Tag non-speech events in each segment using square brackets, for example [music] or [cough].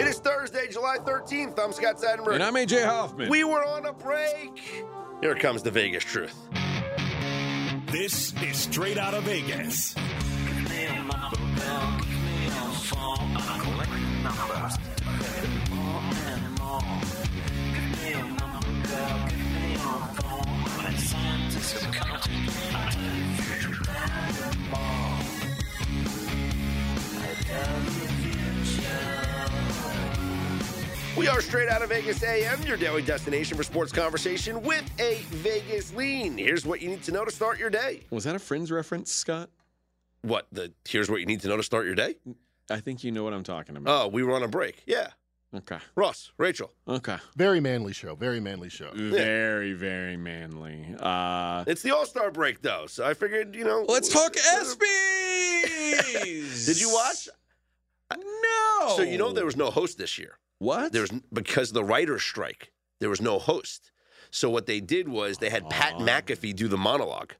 It is Thursday, July 13th. I'm Scott Seidenberg. And I'm AJ Hoffman. We were on a break. Here comes the Vegas truth. This is straight out of Vegas. We are straight out of Vegas AM, your daily destination for sports conversation with a Vegas lean. Here's what you need to know to start your day. Was that a Friends reference, Scott? What the? Here's what you need to know to start your day. I think you know what I'm talking about. Oh, we were on a break. Yeah, okay. Ross, Rachel. Okay. Very manly show. Very manly show. Very, very manly. Uh, It's the All Star break though, so I figured you know. let's talk ESPYs. [laughs] Did you watch? No. So you know there was no host this year. What? There was because of the writers' strike. There was no host. So what they did was they had Pat. McAfee do the monologue,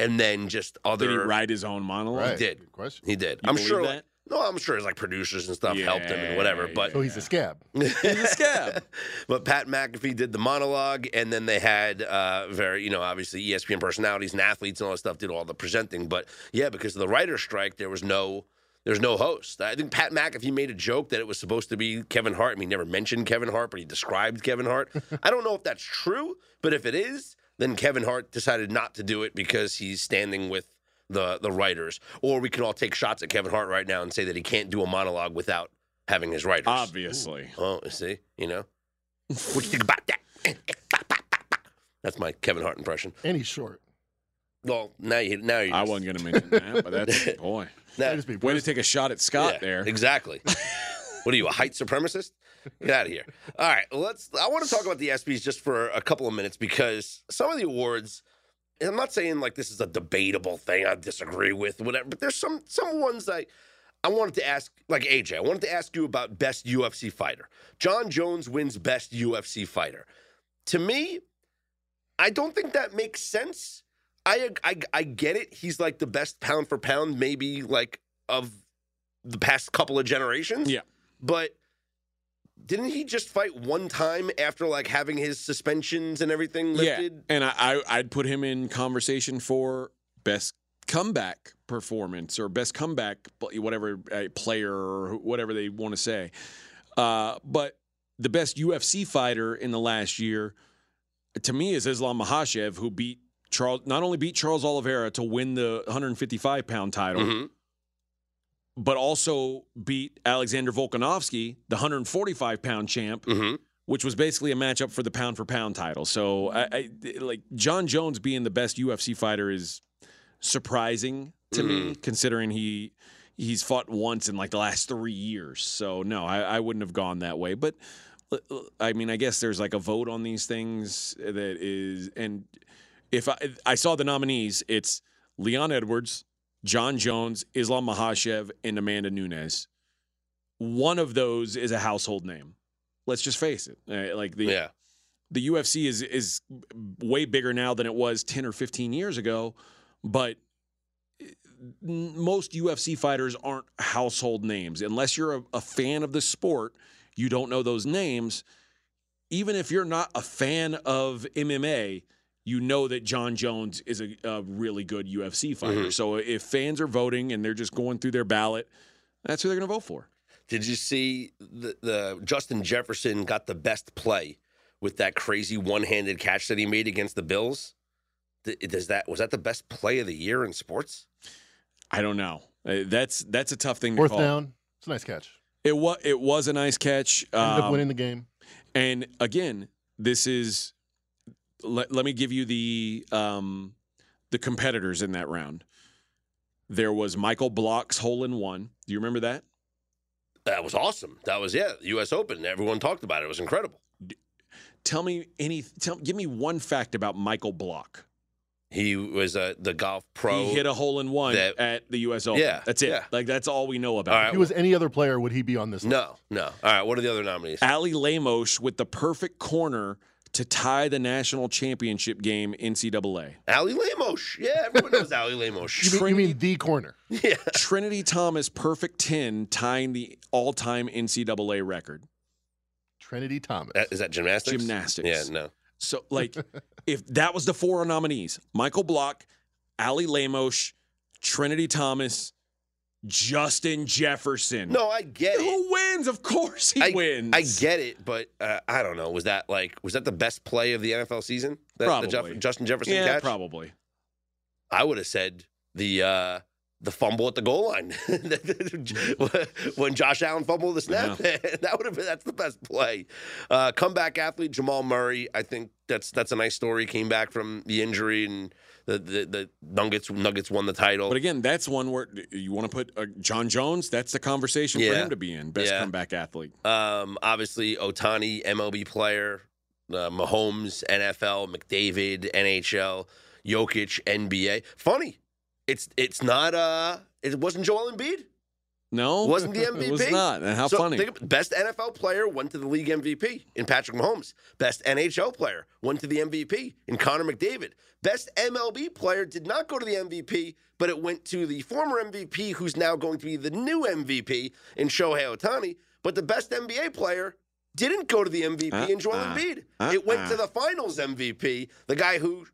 and then just other. Did he write his own monologue? Right. did. Good question. He did. You I'm believe sure. that? No, I'm sure his like producers and stuff helped him and whatever. Yeah, But So he's a scab. [laughs] He's a scab. but Pat McAfee did the monologue, and then they had uh, very, you know, obviously ESPN personalities and athletes and all that stuff did all the presenting. But yeah, because of the writer's strike, there was no. There's no host. I think Pat McAfee made a joke that it was supposed to be Kevin Hart. I mean, he never mentioned Kevin Hart, but he described Kevin Hart. [laughs] I don't know if that's true, but if it is, then Kevin Hart decided not to do it because he's standing with the the writers. Or we can all take shots at Kevin Hart right now and say that he can't do a monologue without having his writers. Obviously. Oh, see, you know, what you think about that? [laughs] That's my Kevin Hart impression. And he's short. Well, now you now you. I wasn't going to mention that, but that's [laughs] boy. Might just be Way to take a shot at Scott yeah, there. Exactly. [laughs] what are you, a height supremacist? Get out of here. All right, let's. I want to talk about the ESPYS just for a couple of minutes because some of the awards. and I'm not saying like this is a debatable thing. I disagree with whatever, but there's some some ones that I wanted to ask, like AJ. I wanted to ask you about best UFC fighter. Jon Jones wins best UFC fighter. To me, I don't think that makes sense. I, I I get it. He's like the best pound for pound, maybe like of the past couple of generations. Yeah. But didn't he just fight one time after like having his suspensions and everything lifted? Yeah, and I, I I'd put him in conversation for best comeback performance or best comeback, whatever uh, player or whatever they want to say. Uh, but the best UFC fighter in the last year, to me, is Islam Makhachev, who beat Charles. Not only beat Charles Oliveira to win the 155 pound title, Mhm. but also beat Alexander Volkanovski, the 145 pound champ Mhm. which was basically a matchup for the pound for pound title. So, I, I like Jon Jones being the best UFC fighter is surprising to me, considering he he's fought once in like the last three years. So, no, I, I wouldn't have gone that way. But I mean, I guess there's like a vote on these things that is, and if I I saw the nominees, it's Leon Edwards, Jon Jones, Islam Makhachev, and Amanda Nunes. One of those is a household name. Let's just face it. Uh, like the Yeah. the UFC is is way bigger now than it was 10 or 15 years ago, but most UFC fighters aren't household names. Unless you're a, a fan of the sport, you don't know those names. Even if you're not a fan of MMA, you know that Jon Jones is a, a really good UFC fighter. So if fans are voting and they're just going through their ballot, that's who they're going to vote for. Did you see the, the Justin Jefferson got the best play with that crazy one-handed catch that he made against the Bills? Does that was that the best play of the year in sports? I don't know. Uh, That's that's a tough thing to Fourth call. down. It's a nice catch. It was it was a nice catch. Ended up Um, winning the game. And again, this is let, let me give you the um, the competitors in that round. There was Michael Block's hole in one. Do you remember that? That was awesome. That was yeah, U.S. Open. Everyone talked about it. It was incredible. Tell me any. Tell, give me one fact about Michael Block. He was uh, the golf pro. he hit a hole in one that- at the U.S. Open. Yeah, that's it. yeah. Like that's all we know about. All right. If he was any other player, would he be on this list? No, no. All right. What are the other nominees? Ali Lemos with the perfect corner to tie the national championship game NCAA. Ali Lamos. Yeah, everyone knows Ali Lamos. You mean, you mean the corner? yeah. Trinity Thomas perfect 10 tying the all-time NCAA record. Trinity Thomas. Uh, Is that gymnastics? Gymnastics. Yeah, no. So like [laughs] if that was the four nominees, Michael Block, Ali Lamos, Trinity Thomas, Justin Jefferson. No, I get it. Who wins? Of course he I, wins. I get it, but uh, I don't know. Was that like was that the best play of the NFL season? That, the Jeff- Probably. Justin Jefferson Yeah, catch. probably. I would have said the uh, the fumble at the goal line [laughs] when Josh Allen fumbled the snap. [laughs] that would have been that's the best play. Uh, comeback athlete Jamal Murray. I think that's that's a nice story. Came back from the injury and the the, the Nuggets Nuggets won the title. But again, that's one where you want to put uh, Jon Jones. That's the conversation for him to be in. Best Yeah. comeback athlete. Um, obviously, Ohtani, MLB player, uh, Mahomes, NFL, McDavid, NHL, Jokic, NBA. Funny, it's it's not uh, it wasn't Joel Embiid. No, [laughs] Wasn't the MVP. It was not. And how So funny. think of- best NFL player went to the league MVP in Patrick Mahomes. Best NHL player went to the MVP in Connor McDavid. Best MLB player did not go to the MVP, but it went to the former MVP, who's now going to be the new MVP in Shohei Ohtani. But the best NBA player didn't go to the MVP in Joel Uh-uh. Embiid. Uh-uh. It went to Uh-uh. the Finals MVP, the guy who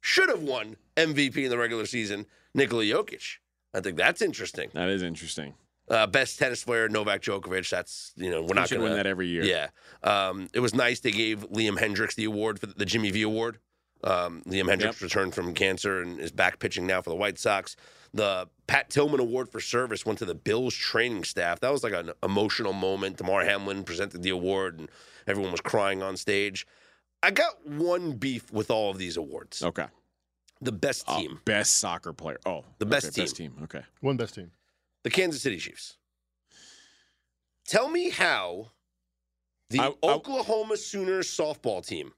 should have won MVP in the regular season, Nikola Jokic. I think that's interesting. that is interesting. Uh, best tennis player Novak Djokovic. That's you know we're He not going to win that every year. Yeah, um, it was nice. They gave Liam Hendriks the award for the, the Jimmy V Award. Um, Liam Hendriks Yep. returned from cancer and is back pitching now for the White Sox. The Pat Tillman Award for service went to the Bills training staff. That was like an emotional moment. Damar Hamlin presented the award, and everyone was crying on stage. I got one beef with all of these awards. Okay. The best Oh, team, best soccer player. Oh, The best okay, Best team. Okay. One best team. The Kansas City Chiefs. Tell me how the I- I- Oklahoma Sooners softball team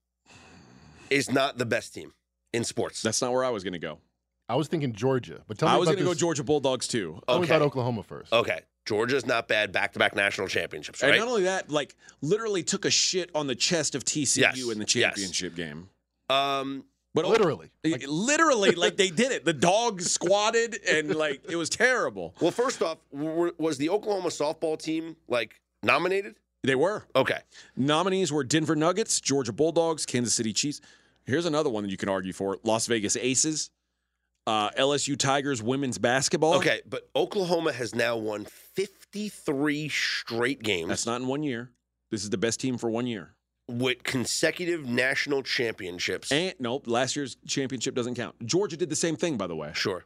is not the best team in sports. That's not where I was going to go. I was thinking Georgia, but tell me I was going to go Georgia Bulldogs too. Tell me Okay. about Oklahoma first. okay, Georgia's not bad. Back-to-back national championships, And right? not only that, like literally took a shit on the chest of TCU Yes, in the yes. championship game. Um, But Literally. Like, literally, [laughs] like they did it. The dogs squatted and like it was terrible. well, first off, w- was the Oklahoma softball team like nominated? They were. Okay, Nominees were Denver Nuggets, Georgia Bulldogs, Kansas City Chiefs. Here's another one that you can argue for: Las Vegas Aces, uh, LSU Tigers women's basketball. okay, but Oklahoma has now won 53 straight games that's not in one year. This is the best team for one year. With consecutive national championships. And nope, last year's championship doesn't count. Georgia did the same thing, by the way. sure.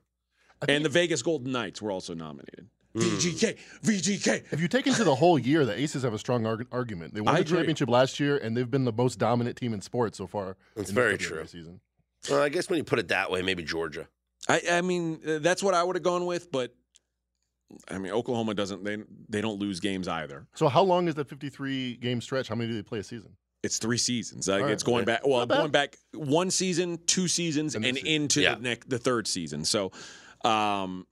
And the Vegas Golden Knights were also nominated. Hmm. VGK, VGK. if you take into the whole year, the Aces have a strong arg- argument. They won I the agree. championship last year, and they've been the most dominant team in sports so far. That's in the very WNBA true. Season. Well, I guess when you put it that way, maybe Georgia. I, I mean, uh, that's what I would have gone with, but I mean, Oklahoma doesn't. They they don't lose games either. So how long is that 53 game stretch? How many do they play a season? It's three seasons. Like, All right. it's going Yeah. back. Well, Not bad. going back one season, two seasons, And and, into Yeah. the next the third season. So, um,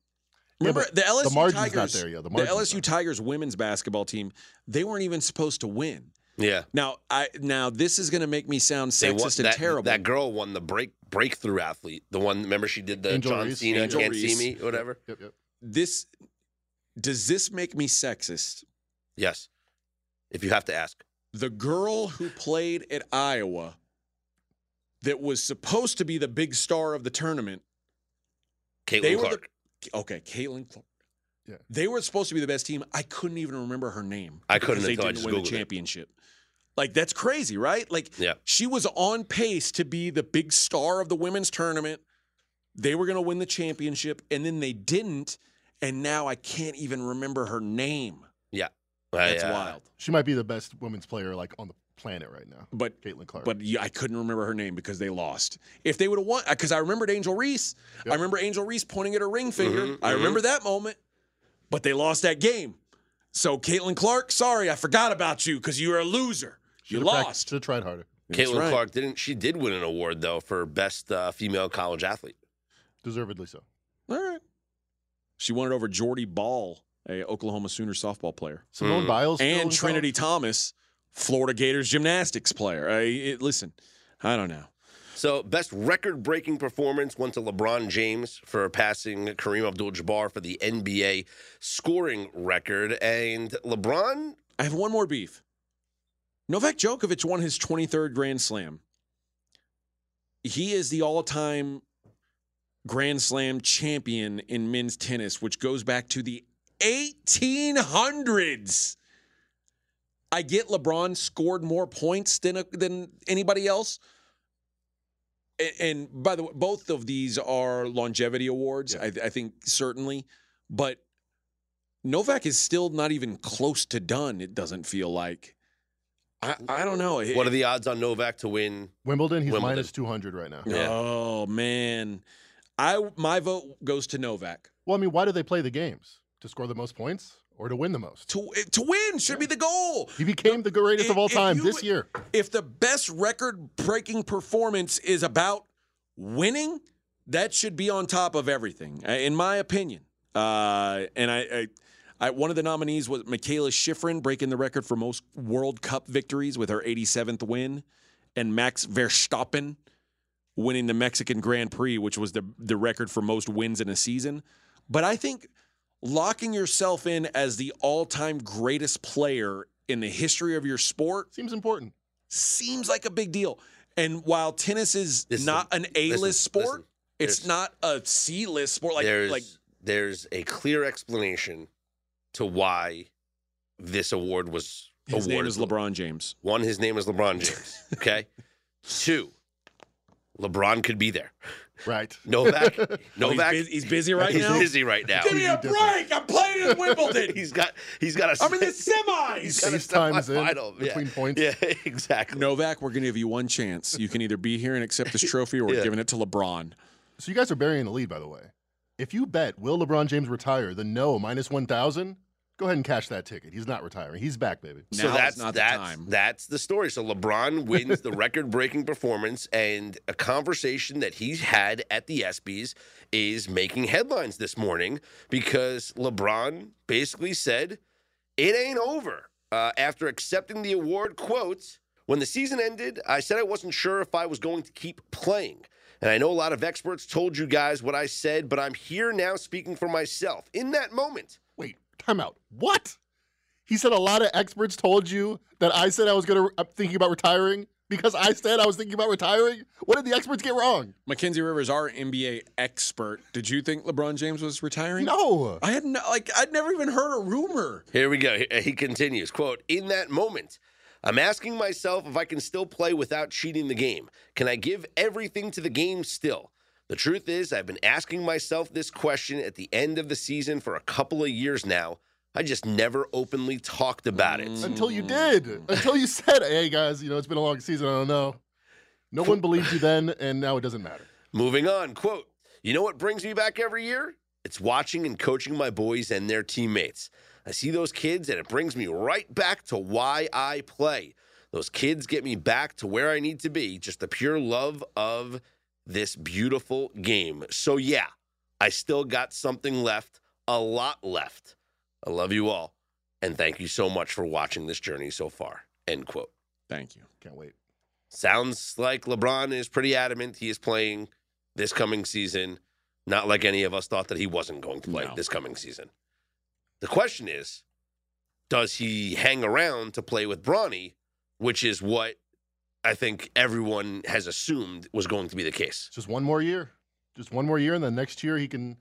remember but the LSU the margin's not Tigers. there yet. The The, LSU not. Tigers women's basketball team. They weren't even supposed to win. Yeah. Now, I now this is going to make me sound They won- sexist and terrible. That girl won the break breakthrough athlete. The one, remember she did the Angel John Reese. Cena Angel can't Reese. see me, whatever. Yep, yep. this does this make me sexist? Yes, if you have to ask. The girl who played at Iowa that was supposed to be the big star of the tournament. Caitlin were the- Clark. Okay, Caitlin Clark. Yeah. They were supposed to be the best team. I couldn't even remember her name. I couldn't because they didn't just win the Googled it. championship. Like that's crazy, right? Like Yeah. she was on pace to be the big star of the women's tournament. They were going to win the championship and then they didn't and now I can't even remember her name. That's uh, wild. She might be the best women's player like on the planet right now. But Caitlin Clark. But yeah, I couldn't remember her name because they lost. If they would have won, because I remembered Angel Reese. I remember Angel Reese pointing at her ring finger. Mhm, I mhm. remember that moment. But they lost that game. So Caitlin Clark, sorry, I forgot about you because you were a loser. You Should've prac- lost. Should've tried harder. Caitlin right. Clark didn't. She did win an award though for best uh, female college athlete. Deservedly so. All right. She won it over Jordy Bahl, a Oklahoma Sooner softball player, Simone Mm. Biles and Trinity college? Thomas, Florida Gators gymnastics player. I, it- listen, I don't know. So, best record breaking performance went to LeBron James for passing Kareem Abdul Jabbar for the NBA scoring record. And LeBron, I have one more beef. Novak Djokovic won his 23rd Grand Slam. He is the all time Grand Slam champion in men's tennis, which goes back to the 1800s. I get LeBron scored more points than, than anybody else. And, and by the way, both of these are longevity awards, Yeah. I, I think, certainly. But Novak is still not even close to done, it doesn't feel like. I, I don't know. what are the odds on Novak to win? Wimbledon, he's Wimbledon. minus 200 right now. Yeah. Oh man. I my vote goes to Novak. Well, I mean, why do they play the games? To score the most points or to win the most? To to win should be the goal. He became the greatest of all If- if time you- this year. If the best record breaking performance is about winning, that should be on top of everything, uh, in my opinion. Uh, and I, I, I, one of the nominees was Mikaela Shiffrin breaking the record for most World Cup victories with her 87th win, and Max Verstappen winning the Mexican Grand Prix, which was the the record for most wins in a season. But I think locking yourself in as the all-time greatest player in the history of your sport Seems important. seems like a big deal. And while tennis is This is not an A-list listen, sport, listen, it's not a C-list sport. Like there's like there's a clear explanation to why this award was his name awarded. is LeBron James. One, his name is LeBron James. [laughs] Okay. Two, LeBron could be there. Right. [laughs] Novak, [laughs] Oh, Novak, he's, busy, he's busy right he's now. He's busy right now. Give me a break! I'm playing in Wimbledon. [laughs] he's got he's got a I'm in the he's semis. got a FaceTime's in semifinal. between yeah. points. Yeah, exactly. Novak, we're going to give you one chance. You can either be here and accept this trophy, or we're Yeah. giving it to LeBron. So you guys are burying the lead, by the way. If you bet will LeBron James retire, the no minus 1,000, go ahead and cash that ticket. He's not retiring. He's back, baby. So that's is not the that's time. that's the story. So LeBron wins the record-breaking performance, and a conversation that he's had at the ESPYS is making headlines this morning because LeBron basically said it ain't over uh, after accepting the award. quotes. When the season ended, I said I wasn't sure if I was going to keep playing. And I know a lot of experts told you guys what I said, but I'm here now speaking for myself. In that moment, Wait, time out. What? He said a lot of experts told you that I said I was going to, uh, I'm thinking about retiring because I said I was thinking about retiring? What did the experts get wrong? Mackenzie Rivers, our NBA expert. Did you think LeBron James was retiring? No. I had no, like I'd never even heard a rumor. Here we go. He- uh, He continues, quote, "In that moment, I'm asking myself if I can still play without cheating the game. Can I give everything to the game still? The truth is, I've been asking myself this question at the end of the season for a couple of years now. I just never openly talked about it. Until you did. Until you [laughs] said, hey, guys, you know, it's been a long season. I don't know. No one believed you then, and now it doesn't matter. Moving on, quote, You know what brings me back every year? It's watching and coaching my boys and their teammates. I see those kids and it brings me right back to why I play. Those kids get me back to where I need to be, just the pure love of this beautiful game. So, yeah, I still got something left, a lot left. I love you all, and thank you so much for watching this journey so far. End quote. Thank you. Can't wait. Sounds like LeBron is pretty adamant he is playing this coming season, not like any of us thought that he wasn't going to play No. this coming season. The question is, does he hang around to play with Bronny, which is what I think everyone has assumed was going to be the case. Just one more year. Just one more year, and then next year he can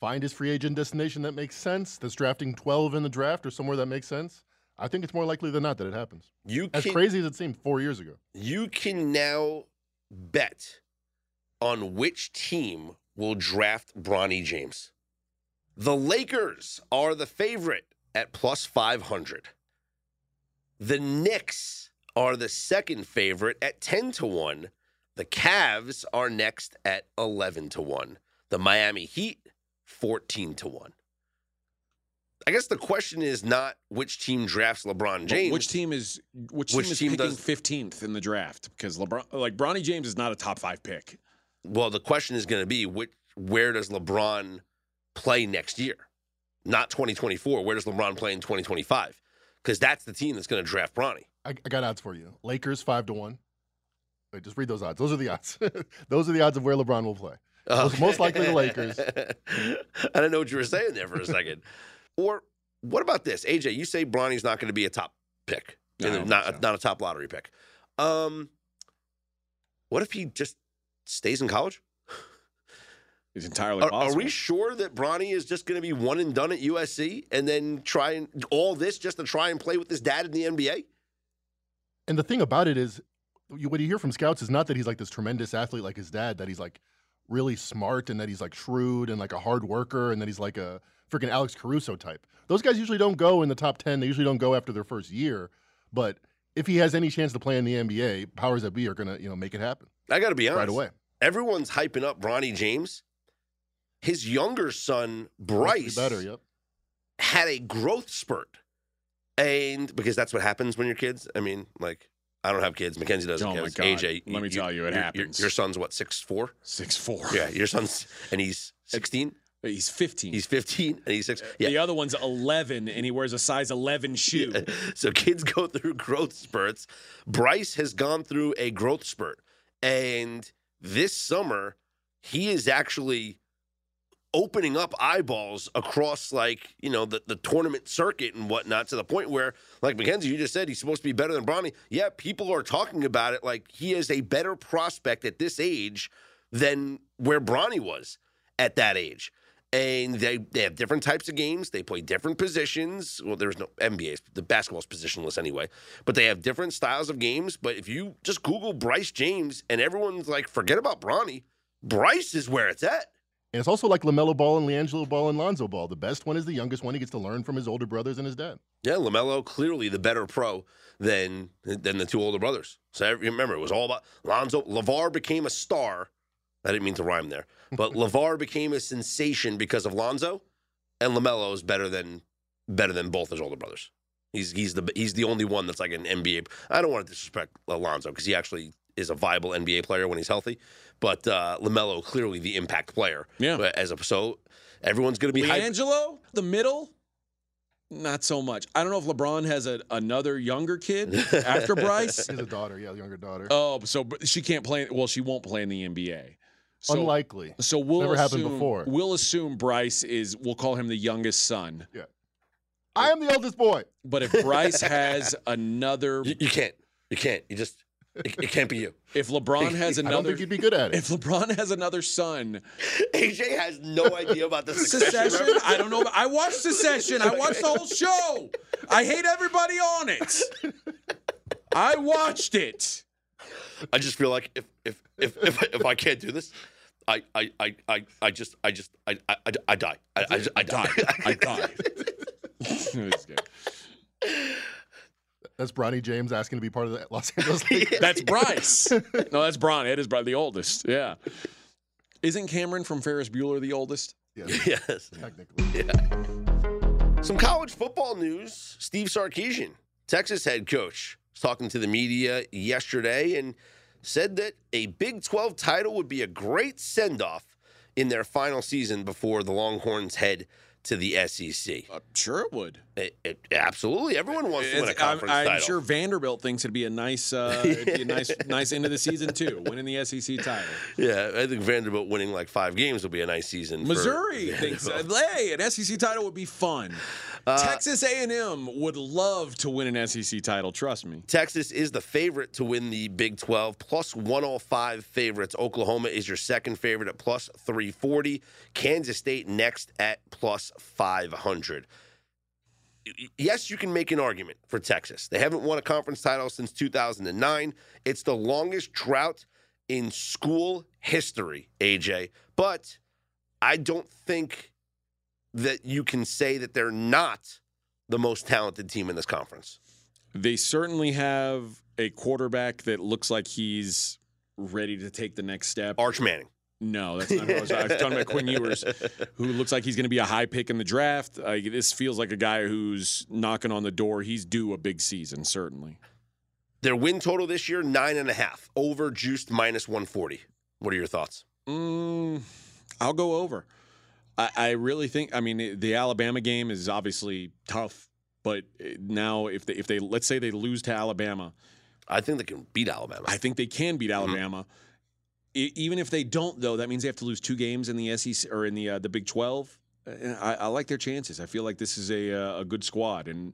find his free agent destination that makes sense, that's drafting 12 in the draft or somewhere that makes sense. I think it's more likely than not that it happens. You As crazy as it seemed four years ago. you can now bet on which team will draft Bronny James. The Lakers are the favorite at plus 500. The Knicks are the second favorite at 10 to 1. The Cavs are next at 11 to 1. The Miami Heat 14 to 1. I guess the question is not which team drafts LeBron But James. Which team is which, Which team is team picking fifteenth in the draft? Because LeBron, like Bronny James, is not a top five pick. Well, the question is going to be which, where does LeBron play next year? Not 2024. Where does LeBron play in 2025? Because that's the team that's going to draft Bronny. I, I got odds for you. Lakers five to one. Wait, just read those odds. Those are the odds. [laughs] those are the odds of where LeBron will play. Oh. Most- most likely the Lakers. [laughs] I don't know what you were saying there for a second. [laughs] or what about this, AJ? You say Bronny's not going to be a top pick, No, I don't not so. not a top lottery pick. Um, what if he just stays in college? It's entirely Are, possible. are we sure that Bronny is just going to be one and done at USC and then try and all this just to try and play with his dad in the NBA? And the thing about it is, you, what you hear from scouts is not that he's like this tremendous athlete like his dad, that he's like really smart and that he's like shrewd and like a hard worker and that he's like a freaking Alex Caruso type. Those guys usually don't go in the top 10. They usually don't go after their first year. But if he has any chance to play in the NBA, powers that be are going to, you know, make it happen I got to be honest. right away. Everyone's hyping up Bronny James. His younger son Bryce Better, yep. had a growth spurt. And because that's what happens when you're kids. I mean, like, I don't have kids. Mackenzie doesn't. Oh, my. God. AJ, Let me tell you, it your- your- happens. Your, son's what, six four? Six four. Yeah, your son's, and he's 16. Uh, he's 15. He's 15, and he's six. Uh, yeah. The other one's 11, and he wears a size 11 shoe. [laughs] So kids go through growth spurts. Bryce has gone through a growth spurt. And this summer, he is actually opening up eyeballs across like, you know, the, the tournament circuit and whatnot to the point where, like Mackenzie, you just said he's supposed to be better than Bronny. Yeah, people are talking about it like he is a better prospect at this age than where Bronny was at that age and they, they have different types of games. They play different positions. Well, there's no NBA. The basketball's positionless anyway, but they have different styles of games. But if you just Google Bryce James and everyone's like, forget about Bronny, Bryce is where it's at. And it's also like LaMelo Ball and LiAngelo Ball and Lonzo Ball. The best one is the youngest one. He gets to learn from his older brothers and his dad. Yeah, Lamelo clearly the better pro than than the two older brothers. So remember, it was all about Lonzo. Lavar became a star. I didn't mean to rhyme there, but [laughs] Lavar became a sensation because of Lonzo, and Lamelo is better than better than both his older brothers. He's he's the he's the only one that's like an NBA. I don't want to disrespect Lonzo because he actually is a viable NBA player when he's healthy, but uh, Lamelo clearly the impact player. Yeah. As a so everyone's going to be Angelo the middle, not so much. I don't know if LeBron has a, another younger kid [laughs] after Bryce. He has a daughter, yeah, a younger daughter. Oh, so but she can't play. Well, she won't play in the NBA. So, Unlikely. So we'll Never happened assume, before. We'll assume Bryce is. We'll call him the youngest son. Yeah. I am the eldest boy. But if Bryce has [laughs] another, You, you can't. You can't. You just. It, it can't be you. if LeBron has another, I don't another, think he'd be good at it. if LeBron has another son, AJ has no idea about the succession. Secession. I don't know. I watched Secession. I watched the whole show. I hate everybody on it. I watched it. I just feel like if if if if, if I can't do this, I I I I, I just I just I I, I, I die. I, I, just, I die. I died. It's good. That's Bronny James asking to be part of the [laughs] Los Angeles [laughs] Lakers. That's Bryce. No, that's Bron. Ed is Bron, the oldest. Yeah. Isn't Cameron from Ferris Bueller the oldest? Yes, [laughs] yes. technically. Yeah. Some college football news. Steve Sarkisian, Texas head coach, was talking to the media yesterday and said that a Big 12 title would be a great send off in their final season before the Longhorns head to the SEC. Uh, sure, it would. It, it, absolutely. Everyone wants to win a It's- I'm, I'm title. sure Vanderbilt thinks it'd be a nice, uh, [laughs] it'd be a nice, nice end of the season too, winning the SEC title. Yeah, I think Vanderbilt winning like five games will be a nice season. for Missouri thinks, hey, an SEC title would be fun. Uh, Texas A&M would love to win an SEC title. Trust me. Texas is the favorite to win the Big 12, plus 105 favorites. Oklahoma is your second favorite at plus 340. Kansas State next at plus 500. Yes, you can make an argument for Texas. They haven't won a conference title since 2009. It's the longest drought in school history, AJ. But I don't think that you can say that they're not the most talented team in this conference. They certainly have a quarterback that looks like he's ready to take the next step. Arch Manning. No, that's not who I was, I was talking about. Quinn Ewers, [laughs] who looks like he's going to be a high pick in the draft. Uh, this feels like a guy who's knocking on the door. He's due a big season, certainly. Their win total this year, nine and a half. Over juiced minus 140. What are your thoughts? Mm, I'll go over. I, I really think. I mean, the Alabama game is obviously tough, but now if they if they let's say they lose to Alabama, I think they can beat Alabama. I think they can beat Mm-hmm. Alabama. E- even if they don't, though, that means they have to lose two games in the SEC or in the uh, the Big Twelve. Uh, I, I like their chances. I feel like this is a uh, a good squad, and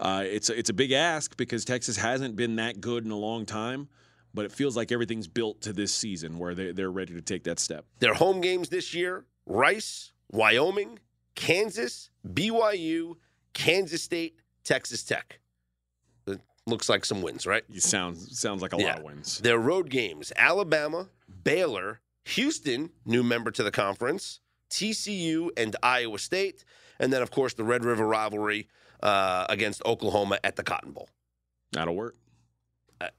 uh, it's a, it's a big ask because Texas hasn't been that good in a long time. But it feels like everything's built to this season where they they're ready to take that step. Their home games this year Rice, Wyoming, Kansas, BYU, Kansas State, Texas Tech. It looks like some wins, right? You sound sounds like a Yeah. lot of wins. Their road games Alabama, Baylor, Houston, new member to the conference, TCU, and Iowa State. And then, of course, the Red River rivalry uh, against Oklahoma at the Cotton Bowl. That'll work.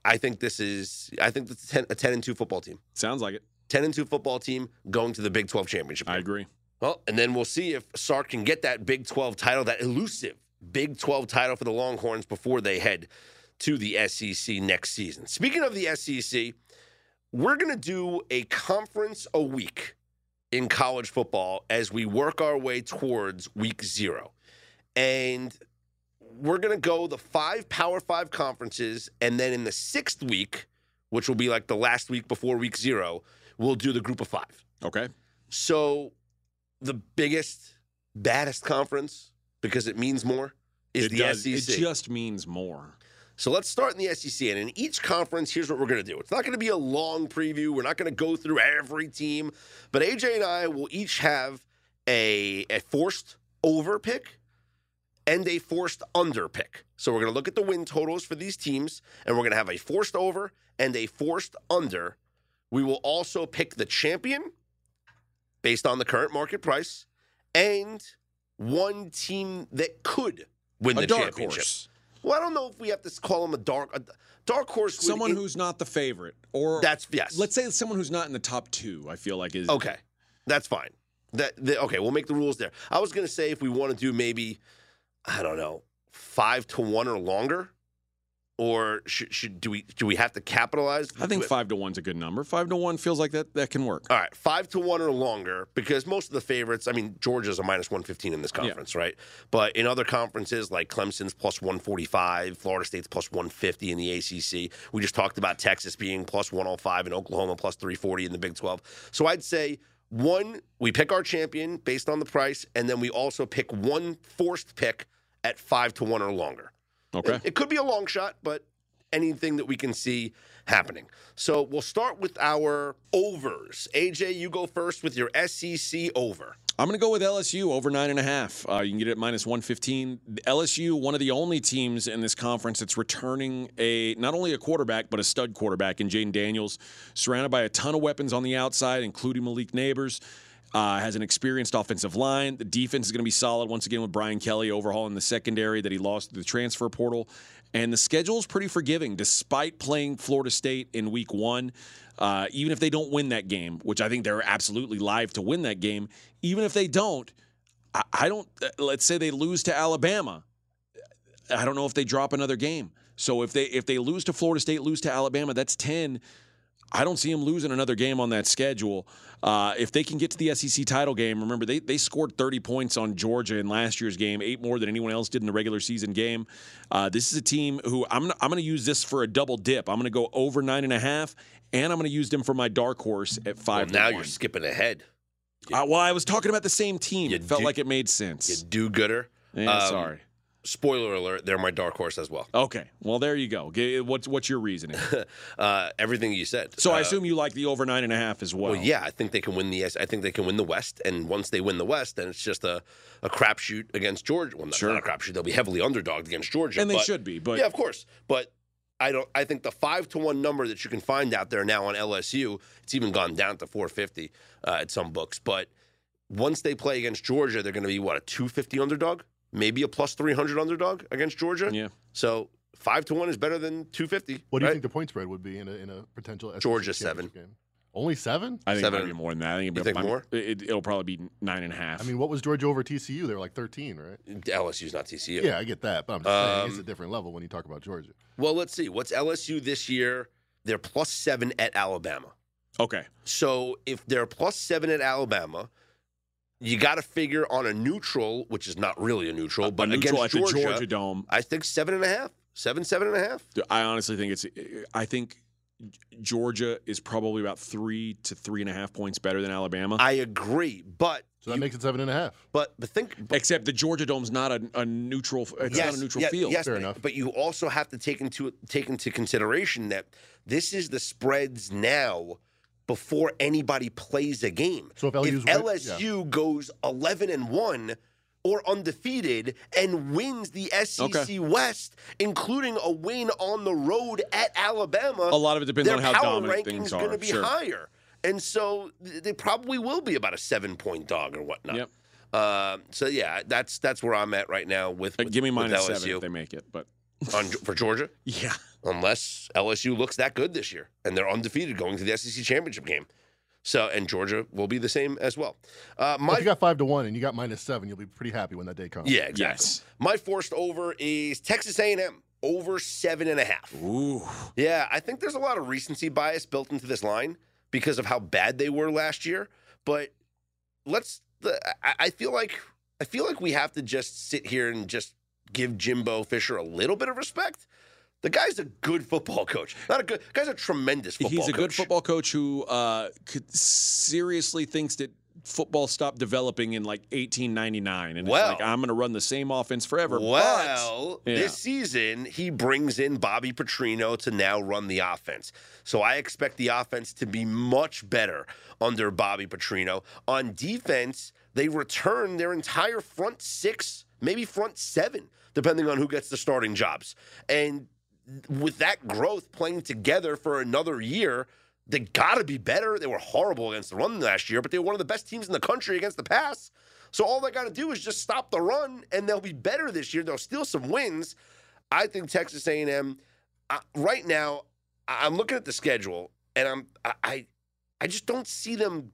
I- think this is, I think 10, a 10 and 2 football team. Sounds like it. 10 and 2 football team going to the Big 12 championship. I agree. Well, and then we'll see if Sark can get that Big 12 title, that elusive Big 12 title for the Longhorns before they head to the SEC next season. Speaking of the SEC, we're going to do a conference a week in college football as we work our way towards week zero. And we're going to go the five Power Five conferences. And then in the sixth week, which will be like the last week before week zero, we'll do the group of five. Okay. So, the biggest, baddest conference because it means more is it the does. SEC. It just means more. so let's start in the SEC, and in each conference, here's what we're going to do. It's not going to be a long preview. We're not going to go through every team, but AJ and I will each have a a forced over pick and a forced under pick. So we're going to look at the win totals for these teams, and we're going to have a forced over and a forced under. We will also pick the champion based on the current market price and one team that could win A the dark championship. horse. Well, I don't know if we have to call him a dark a dark horse. Someone it- who's not the favorite, or that's yes. let's say someone who's not in the top two. I feel like is okay, that's fine. That the, okay, we'll make the rules there. I was gonna say if we want to do maybe, I don't know, five to one or longer, or should, should do we do we have to capitalize? I think five to one's a good number. Five to one feels like that that can work. All right, five to one or longer, because most of the favorites, I mean, Georgia's a minus 115 in this conference, right? But in other conferences, like Clemson's plus 145, Florida State's plus 150 in the ACC. We just talked about Texas being plus 105 and Oklahoma plus 340 in the Big 12. So I'd say one, we pick our champion based on the price, and then we also pick one forced pick at five to one or longer. Okay. It, it could be a long shot, but anything that we can see happening. So we'll start with our overs. AJ, you go first with your SEC over. I'm going to go with LSU over nine and a half. Uh, you can get it at minus 115. LSU, one of the only teams in this conference that's returning a not only a quarterback but a stud quarterback in Jayden Daniels, surrounded by a ton of weapons on the outside, including Malik Nabers. Uh, has an experienced offensive line. The defense is going to be solid once again with Brian Kelly overhauling the secondary that he lost to the transfer portal. And the schedule is pretty forgiving despite playing Florida State in week one. Uh, even if they don't win that game, which I think they're absolutely live to win that game, even if they don't, I, I don't, uh, let's say they lose to Alabama. I don't know if they drop another game. So if they if they lose to Florida State, lose to Alabama, that's 10. I don't see them losing another game on that schedule. Uh, if they can get to the SEC title game, remember they they scored 30 points on Georgia in last year's game, eight more than anyone else did in the regular season game. Uh, this is a team who I'm gonna, I'm going to use this for a double dip. I'm going to go over nine and a half, and I'm going to use them for my dark horse at five. to now one. you're skipping ahead. Uh, well, I was talking about the same team. You It felt do- like it made You sense. do gooder. Yeah, Um, sorry. Spoiler alert, they're my dark horse as well. Okay. Well, there you go. What's what's your reasoning? [laughs] Uh, everything you said. So I Uh, assume you like the over nine and a half as well. Well, yeah, I think they can win the. I think they can win the West, and once they win the West, then it's just a, a crapshoot against Georgia. Well, not, Sure. not a crapshoot; they'll be heavily underdogged against Georgia, and they but- should be. But yeah, of course. But I don't. I think the five to one number that you can find out there now on LSU, it's even gone down to four fifty uh, at some books. But once they play against Georgia, they're going to be what a two fifty underdog, maybe a plus three hundred underdog against Georgia. yeah, So five to one is better than two fifty. What do you think the point spread would be in a in a potential SEC Georgia, seven game? Only seven? I think Seven. it might be more than that. I think, You it, think might- more? It, it'll probably be nine and a half. I mean, what was Georgia over TCU? They were like 13, right? LSU's not TCU. Yeah, I get that, but I'm just saying it's Um, a different level when you talk about Georgia. Well, let's see. What's LSU this year? They're plus seven at Alabama. okay. So if they're plus seven at Alabama, you got to figure on a neutral, which is not really a neutral, but a neutral against at Georgia, the Georgia Dome. I think seven and a half. seven, seven and a half. I honestly think it's. I think Georgia is probably about three to three and a half points better than Alabama. I agree, but So that you- makes it seven and a half. but the thing. But Except the Georgia Dome's not a, a neutral. It's not a neutral yeah, field. Yes, Fair but, enough. but you also have to take into take into consideration that this is the spreads now before anybody plays a game. So if LU's if win- LSU goes eleven and one or undefeated and wins the SEC Okay. West, including a win on the road at Alabama, A lot of it depends on how power dominant ranking's things going to be Sure. higher. And so they probably will be about a seven point dog or whatnot. Yep. Um, so yeah, that's that's where I'm at right now with, Uh, give me with minus LSU seven if they make it. But on, for Georgia, yeah, unless LSU looks that good this year and they're undefeated going to the SEC championship game. So and Georgia will be the same as well. Uh, my if you got five to one and you got minus seven, you'll be pretty happy when that day comes. yeah, exactly. Yes. My forced over is Texas A&M over seven and a half. ooh, Yeah, I think there's a lot of recency bias built into this line because of how bad they were last year. But let's. The, I, I feel like I feel like we have to just sit here and just give Jimbo Fisher a little bit of respect. The guy's a good football coach. Not a good guy's a tremendous football. he's a good football coach who uh, could seriously thinks that football stopped developing in like 1899, and Well- it's like I'm going to run the same offense forever. Well, but, yeah. this season he brings in Bobby Petrino to now run the offense. So I expect the offense to be much better under Bobby Petrino. On defense, they return their entire front six, maybe front seven, depending on who gets the starting jobs. And with that growth playing together for another year, they got to be better. They were horrible against the run last year, but they were one of the best teams in the country against the pass. So all they got to do is just stop the run, and they'll be better this year. They'll steal some wins. I think Texas A&M uh, right now. I'm looking at the schedule, and I'm I I just don't see them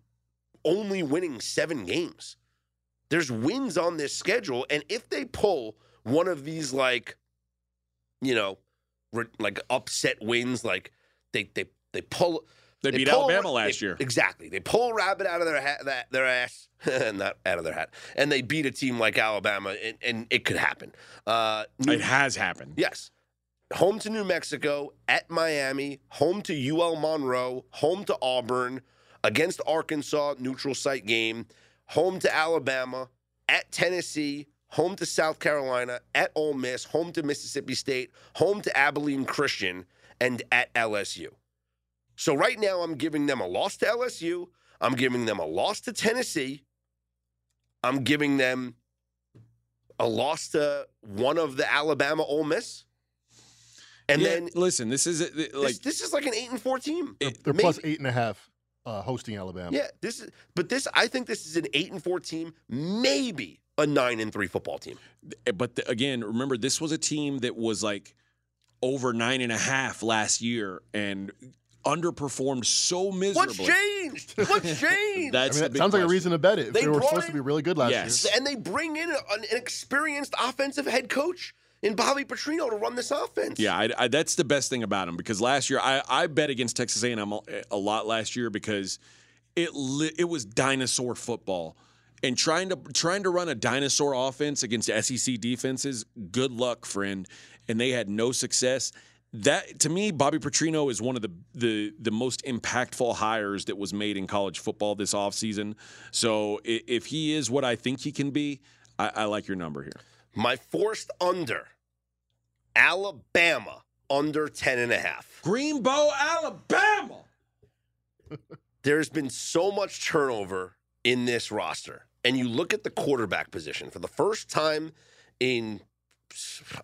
only winning seven games. There's wins on this schedule, and if they pull one of these like, you know, re- like upset wins, like they they they pull They beat pull Alabama last they- year. Exactly. They pull a rabbit out of their hat, that, their ass, [laughs] not out of their hat, and they beat a team like Alabama, and, and it could happen. Uh, New- It has happened. yes. Home to New Mexico, at Miami, home to UL Monroe, home to Auburn, against Arkansas, neutral site game, home to Alabama, at Tennessee, home to South Carolina, at Ole Miss, home to Mississippi State, home to Abilene Christian, and at LSU. So right now, I'm giving them a loss to LSU. I'm giving them a loss to Tennessee. I'm giving them a loss to one of the Alabama Ole Miss. And Yeah, then listen, this is like this, this is like an eight and four team. It- They're plus Maybe- eight and a half uh, hosting Alabama. Yeah, this is but this I think this is an eight and four team, maybe a nine and three football team. But the, again, remember this was a team that was like over nine and a half last year and underperformed so miserably. What's changed? What's [laughs] changed? That's I mean, that big sounds like a reason to bet it. If They they, were brought supposed to be really good last Yes. year. and they bring in an, an experienced offensive head coach in Bobby Petrino to run this offense. Yeah, I, I, that's the best thing about him because last year I, I bet against Texas A&M a, a lot last year because it li- it was dinosaur football and trying to trying to run a dinosaur offense against SEC defenses. Good luck, friend. And they had no success. That to me, Bobby Petrino is one of the the the most impactful hires that was made in college football this offseason. So if he is what I think he can be, I, I like your number here. My forced under Alabama under 10 and a half. Greenbow, Alabama. There's been so much turnover in this roster. And you look at the quarterback position for the first time in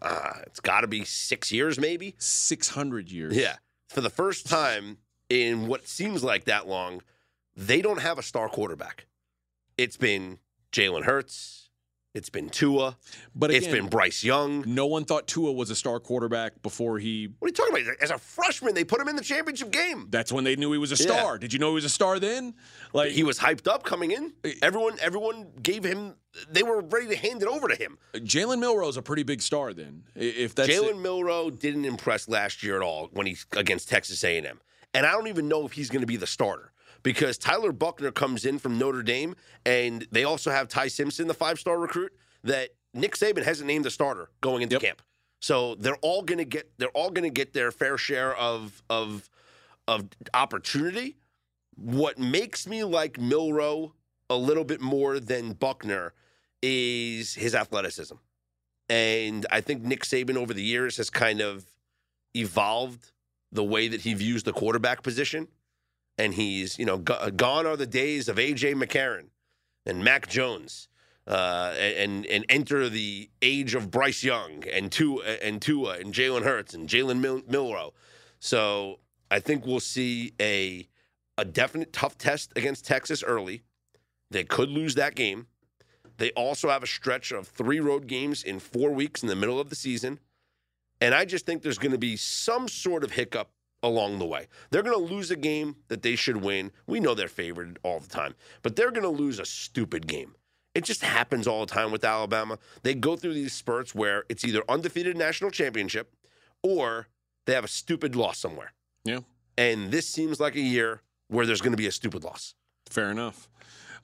uh, it's got to be 6 years maybe. 600 years. Yeah. For the first time in what seems like that long, they don't have a star quarterback. It's been Jalen Hurts. It's been Tua. But again, it's been Bryce Young. no one thought Tua was a star quarterback before he. What are you talking about? As a freshman, they put him in the championship game. That's when they knew he was a Yeah. star. Did you know he was a star then? Like He was hyped up coming in. Uh, everyone, everyone gave him. They were ready to hand it over to him. Jalen Milroe's a pretty big star then. If that's Jalen Milroe didn't impress last year at all when he's against Texas A&M, and I don't even know if he's going to be the starter because Tyler Buchner comes in from Notre Dame, and they also have Ty Simpson, the five-star recruit that Nick Saban hasn't named the starter going into Yep. camp. So they're all going to get they're all going to get their fair share of of of opportunity. What makes me like Milroe a little bit more than Buckner is his athleticism. And I think Nick Saban over the years has kind of evolved the way that he views the quarterback position. And he's, you know, go- gone are the days of AJ McCarron and Mac Jones, uh, and and enter the age of Bryce Young and Tua and Tua and Jalen Hurts and Jalen Mil- Milroe. So I think we'll see a a definite tough test against Texas early. They could lose that game. They also have a stretch of three road games in four weeks in the middle of the season. And I just think there's going to be some sort of hiccup along the way. They're going to lose a game that they should win. We know they're favored all the time, but they're going to lose a stupid game. It just happens all the time with Alabama. They go through these spurts where it's either undefeated national championship or they have a stupid loss somewhere. Yeah. And this seems like a year where there's going to be a stupid loss. Fair enough.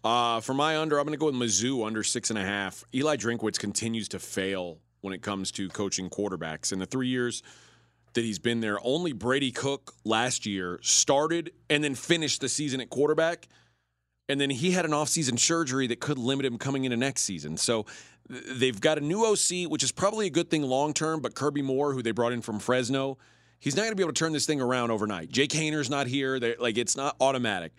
Uh, for my under, I'm going to go with Mizzou under six and a half. Eli Drinkwitz continues to fail when it comes to coaching quarterbacks. In the three years that he's been there, only Brady Cook last year started and then finished the season at quarterback. And then he had an offseason surgery that could limit him coming into next season. So they've got a new OC, which is probably a good thing long term, but Kirby Moore, who they brought in from Fresno, he's not going to be able to turn this thing around overnight. Jake Haener's not here. They're, like, it's not automatic.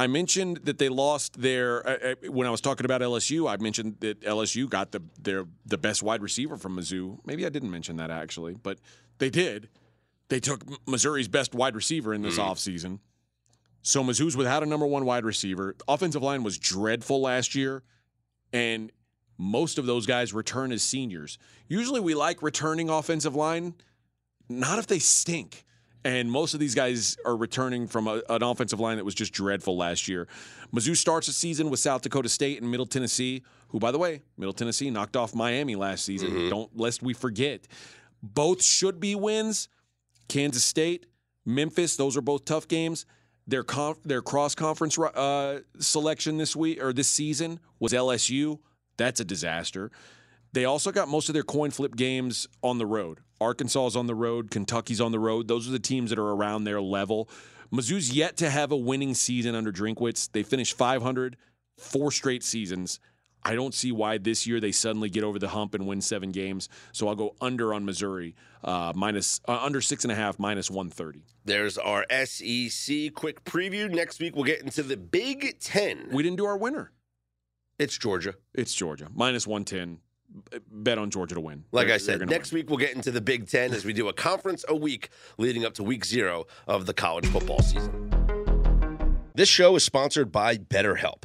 I mentioned that they lost their uh, uh when I was talking about LSU. I mentioned that LSU got the their the best wide receiver from Mizzou. Maybe I didn't mention that actually, but they did. They took Missouri's best wide receiver in this mm. offseason. So Mizzou's without a number one wide receiver. The offensive line was dreadful last year, and most of those guys return as seniors. Usually we like returning offensive line, not if they stink. And most of these guys are returning from a, an offensive line that was just dreadful last year. Mizzou starts the season with South Dakota State and Middle Tennessee, who, by the way, Middle Tennessee knocked off Miami last season. Mm-hmm. Don't lest we forget. Both should be wins. Kansas State, Memphis, those are both tough games. Their conf- their cross conference uh, selection this week or this season was LSU. That's a disaster. They also got most of their coin flip games on the road. Arkansas is on the road, Kentucky's on the road. Those are the teams that are around their level. Mizzou's yet to have a winning season under Drinkwitz. They finished 500, four straight seasons. I don't see why this year they suddenly get over the hump and win seven games. So I'll go under on Missouri, uh, minus uh, under six and a half, minus one thirty. There's our SEC quick preview. Next week we'll get into the Big Ten. We didn't do our winner. It's Georgia. It's Georgia minus one ten bet on Georgia to win. Like they're, I said, next win. week we'll get into the Big Ten as we do a conference a week leading up to week zero of the college football season. This show is sponsored by BetterHelp.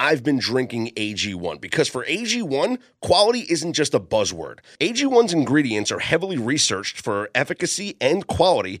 I've been drinking AG1 because for AG1, quality isn't just a buzzword. AG1's ingredients are heavily researched for efficacy and quality,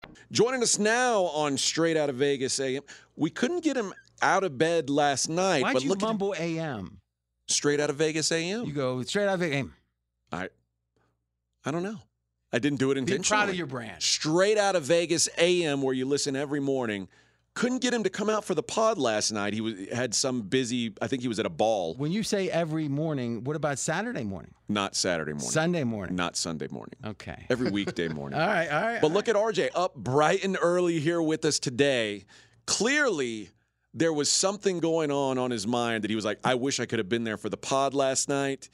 Joining us now on Straight Out of Vegas AM. We couldn't get him out of bed last night, Why'd but you look at mumble AM? Straight Out of Vegas AM. You go straight out of Vegas AM. I I don't know. I didn't do it Be intentionally. proud of your brand. Straight out of Vegas AM, where you listen every morning. Couldn't get him to come out for the pod last night. He was had some busy. I think he was at a ball. When you say every morning, what about Saturday morning? Not Saturday morning. Sunday morning? Not Sunday morning. Okay. [laughs] Every weekday morning. All right, all right. But look at RJ up bright and early here with us today. Clearly, there was something going on on his mind that he was like, I wish I could have been there for the pod last night.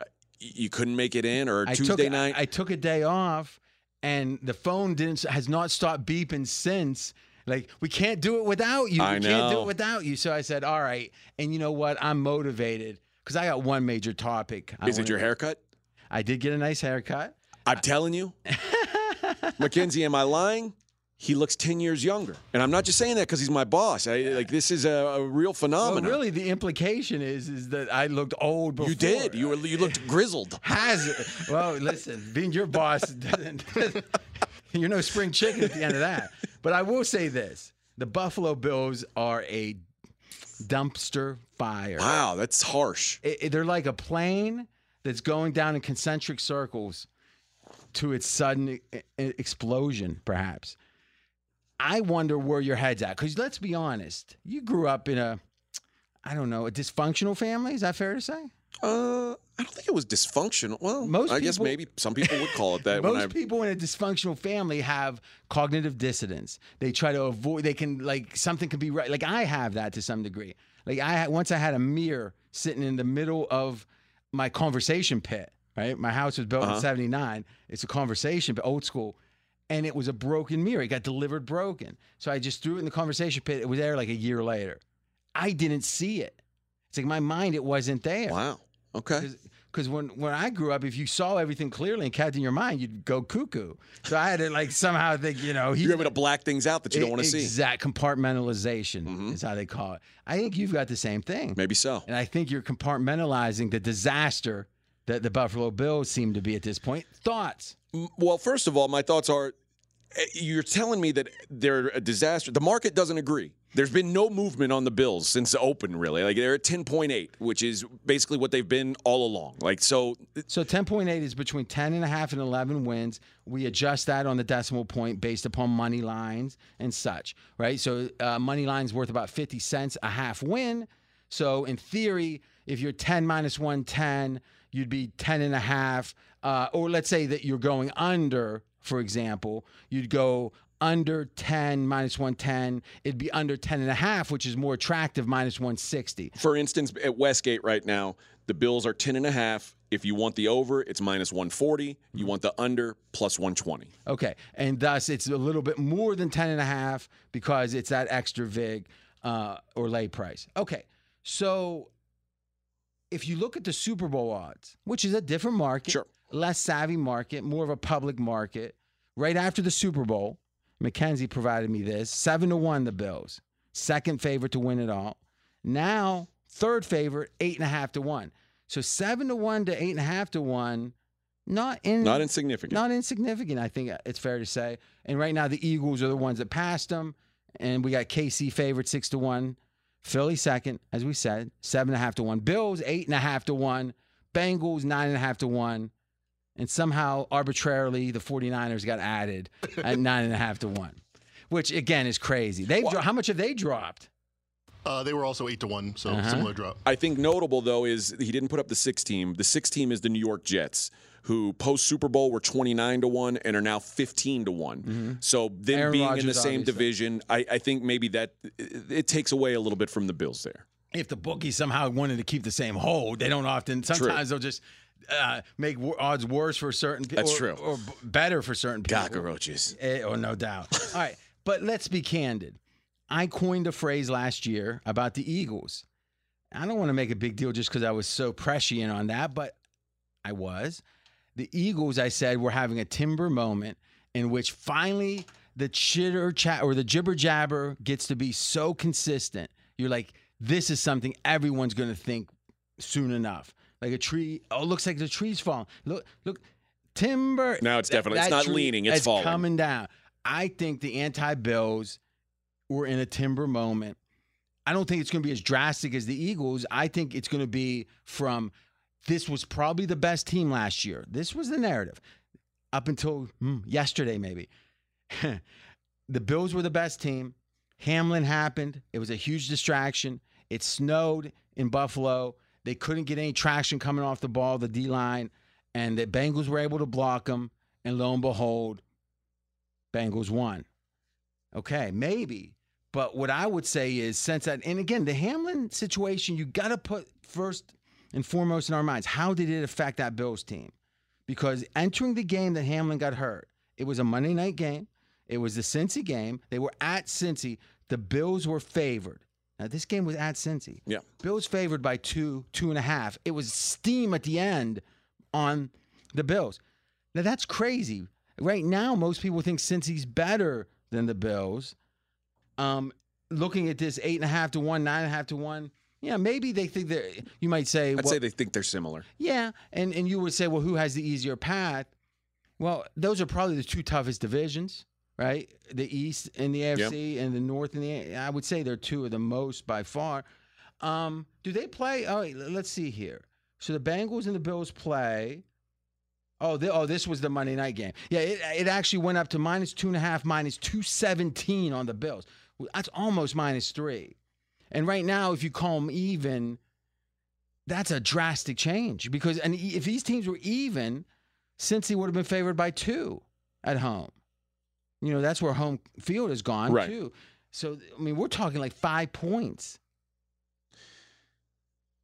Uh, You couldn't make it in, or I Tuesday took, night. I, I took a day off, and the phone didn't has not stopped beeping since. Like we can't do it without you. I we can't do know. it without you. So I said, all right. And you know what? I'm motivated because I got one major topic. I Is it your haircut? I did get a nice haircut. I'm telling you, [laughs] Mackenzie, am I lying? He looks 10 years younger. And I'm not just saying that because he's my boss. I, like, this is a, a real Well, phenomenon. really, the implication is is that I looked old before. You did. You, were, you looked [laughs] grizzled. Has? Well, listen, being your boss [laughs] doesn't. you're no spring chicken at the end of that. But I will say this: the Buffalo Bills are a dumpster fire. Wow, that's harsh. It- it- they're like a plane that's going down in concentric circles to its sudden e- explosion, perhaps. I wonder where your head's at. Because let's be honest, you grew up in a, I don't know, a dysfunctional family. Is that fair to say? Uh, I don't think it was dysfunctional. Well, Most I guess maybe some people would call it [laughs] that. Most people in a dysfunctional family have cognitive dissonance. They try to avoid. They can like something can be right. Like I have that to some degree. Like I once I had a mirror sitting in the middle of my conversation pit. Right, my house was built Uh-huh. in '79. It's a conversation, but old school, and it was a broken mirror. It got delivered broken, so I just threw it in the conversation pit. It was there like a year later. I didn't see it. It's like my mind, it wasn't there. wow. Okay. Because when, when I grew up, if you saw everything clearly and kept in your mind, you'd go cuckoo. So I had to like somehow think, you know, he's You're able to black things out that you don't want to see. Exact compartmentalization is how they call it. I think you've got the same thing. Maybe so. And I think you're compartmentalizing the disaster that the Buffalo Bills seem to be at this point. Thoughts? Well, first of all, my thoughts are eh, you're telling me that they're a disaster. The market doesn't agree. There's been no movement on the Bills since the open, really. Like they're at 10.8, which is basically what they've been all along. Like so, So 10.8 is between 10 and a half and 11 wins. We adjust that on the decimal point based upon money lines and such, right? So uh, money line's worth about 50 cents a half win. So in theory, if you're 10 minus 110, you'd be 10 and a half. Uh, or let's say that you're going under, for example, you'd go under 10 minus 110. It'd be under 10 and a half, which is more attractive, minus 160. for instance, at Westgate right now, the Bills are 10 and a half. If you want the over, it's minus 140. You want the under, plus 120. Okay. And thus it's a little bit more than 10 and a half because it's that extra VIG uh, or lay price. Okay. So if you look at the Super Bowl odds, which is a different market, Sure. less savvy market, more of a public market, right after the Super Bowl, Mackenzie provided me this seven to one, the Bills, second favorite to win it all. Now, third favorite, eight and a half to one. So seven to one to eight and a half to one, not in Not insignificant. not insignificant, I think it's fair to say. And right now, the Eagles are the ones that passed them. And we got KC favorite six to one, Philly second, as we said, seven and a half to one. Bills eight and a half to one, Bengals nine and a half to one. And somehow, arbitrarily, the 49ers got added at [laughs] nine and a half to one, which again is crazy. They've dro- how much have they dropped? Uh, they were also eight to one, so Uh-huh. similar drop. I think notable though is he didn't put up the six team. The six team is the New York Jets, who post Super Bowl were twenty nine to one and are now fifteen to one. So them Mm-hmm. Aaron being in the same obviously. division, I, I think maybe that it, it takes away a little bit from the Bills there. if the bookies somehow wanted to keep the same hold, they don't often. Sometimes they'll just uh, make w- odds worse for certain people. That's or, true. Or b- better for certain people. Cockroaches. Eh, oh, no doubt. [laughs] All right, but let's be candid. I coined a phrase last year about the Eagles. I don't want to make a big deal just because I was so prescient on that, but I was. The Eagles, I said, were having a timber moment in which finally the chitter chat or the jibber jabber gets to be so consistent. You're like, this is something everyone's going to think soon enough. Like a tree. Oh, it looks like the tree's falling. Look, look, timber. Now it's definitely- it's not leaning, it's falling. coming down. I think the anti-Bills were in a timber moment. I don't think it's going to be as drastic as the Eagles. I think it's going to be from this was probably the best team last year. This was the narrative up until hmm, yesterday, maybe. [laughs] the Bills were the best team. Hamlin happened. It was a huge distraction. It snowed in Buffalo. They couldn't get any traction coming off the ball, the D line, and the Bengals were able to block them. And lo and behold, Bengals won. Okay, maybe. But what I would say is since that, and again, the Hamlin situation, you got to put first and foremost in our minds how did it affect that Bills team? Because entering the game that Hamlin got hurt, it was a Monday night game. It was the Cincy game. They were at Cincy. The Bills were favored. Now, this game was at Cincy. Yeah. Bills favored by two, two and a half. It was steam at the end on the Bills. Now, that's crazy. Right now, most people think Cincy's better than the Bills. Um, looking at this eight and a half to one, nine and a half to one, yeah, maybe they think that you might say, I'd well, say they think they're similar. yeah, and and you would say, well, who has the easier path? Well, those are probably the two toughest divisions, right? The East and the AFC, and the North and the. I would say they're two of the most by far. Um, do they play? Oh, let's see here. So the Bengals and the Bills play. Oh, they, oh, this was the Monday night game. Yeah, it, it actually went up to minus two and a half, minus two seventeen on the Bills. That's almost minus three. And right now, if you call them even, that's a drastic change because and if these teams were even, Cincy would have been favored by two at home. You know, that's where home field has gone Right. too. So I mean, we're talking like five points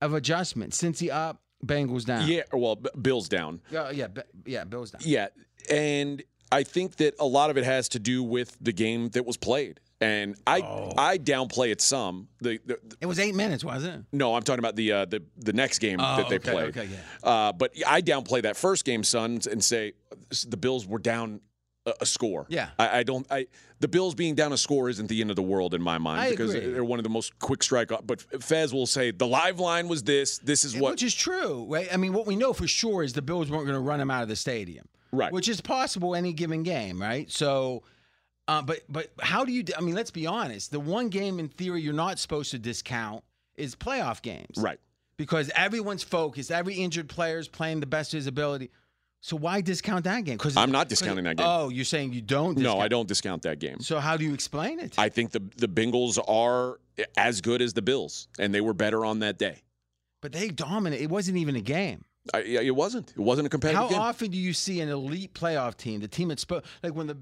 of adjustment. Cincy up, Bengals down. Yeah, well, Bill's down. yeah, yeah. Bills down. Yeah, and I think that a lot of it has to do with the game that was played. And I I downplay it some. The, the, the- It was eight minutes, wasn't it? no, I'm talking about the uh, the the next game Oh, that they okay, played. okay, yeah. Uh, but I downplay that first game, son, and say the Bills were down a, a score. Yeah. I, I don't. I the Bills being down a score isn't the end of the world in my mind I because agree. they're one of the most quick strike. But Fez will say the live line was this. This is what. Which is true, right? I mean, what we know for sure is the Bills weren't going to run him out of the stadium, Right. Which is possible any given game, right? So, uh, but but how do you? I mean, let's be honest. The one game in theory you're not supposed to discount is playoff games, right. Because everyone's focused, every injured player is playing the best of his ability. So why discount that game? Because I'm not discounting that game. Oh, you're saying you don't? No, I don't discount that game. So how do you explain it? I think the the Bengals are as good as the Bills, and they were better on that day. but they dominate. It wasn't even a game. I, yeah, it wasn't. It wasn't a competitive How game. often do you see an elite playoff team, the team that's like when the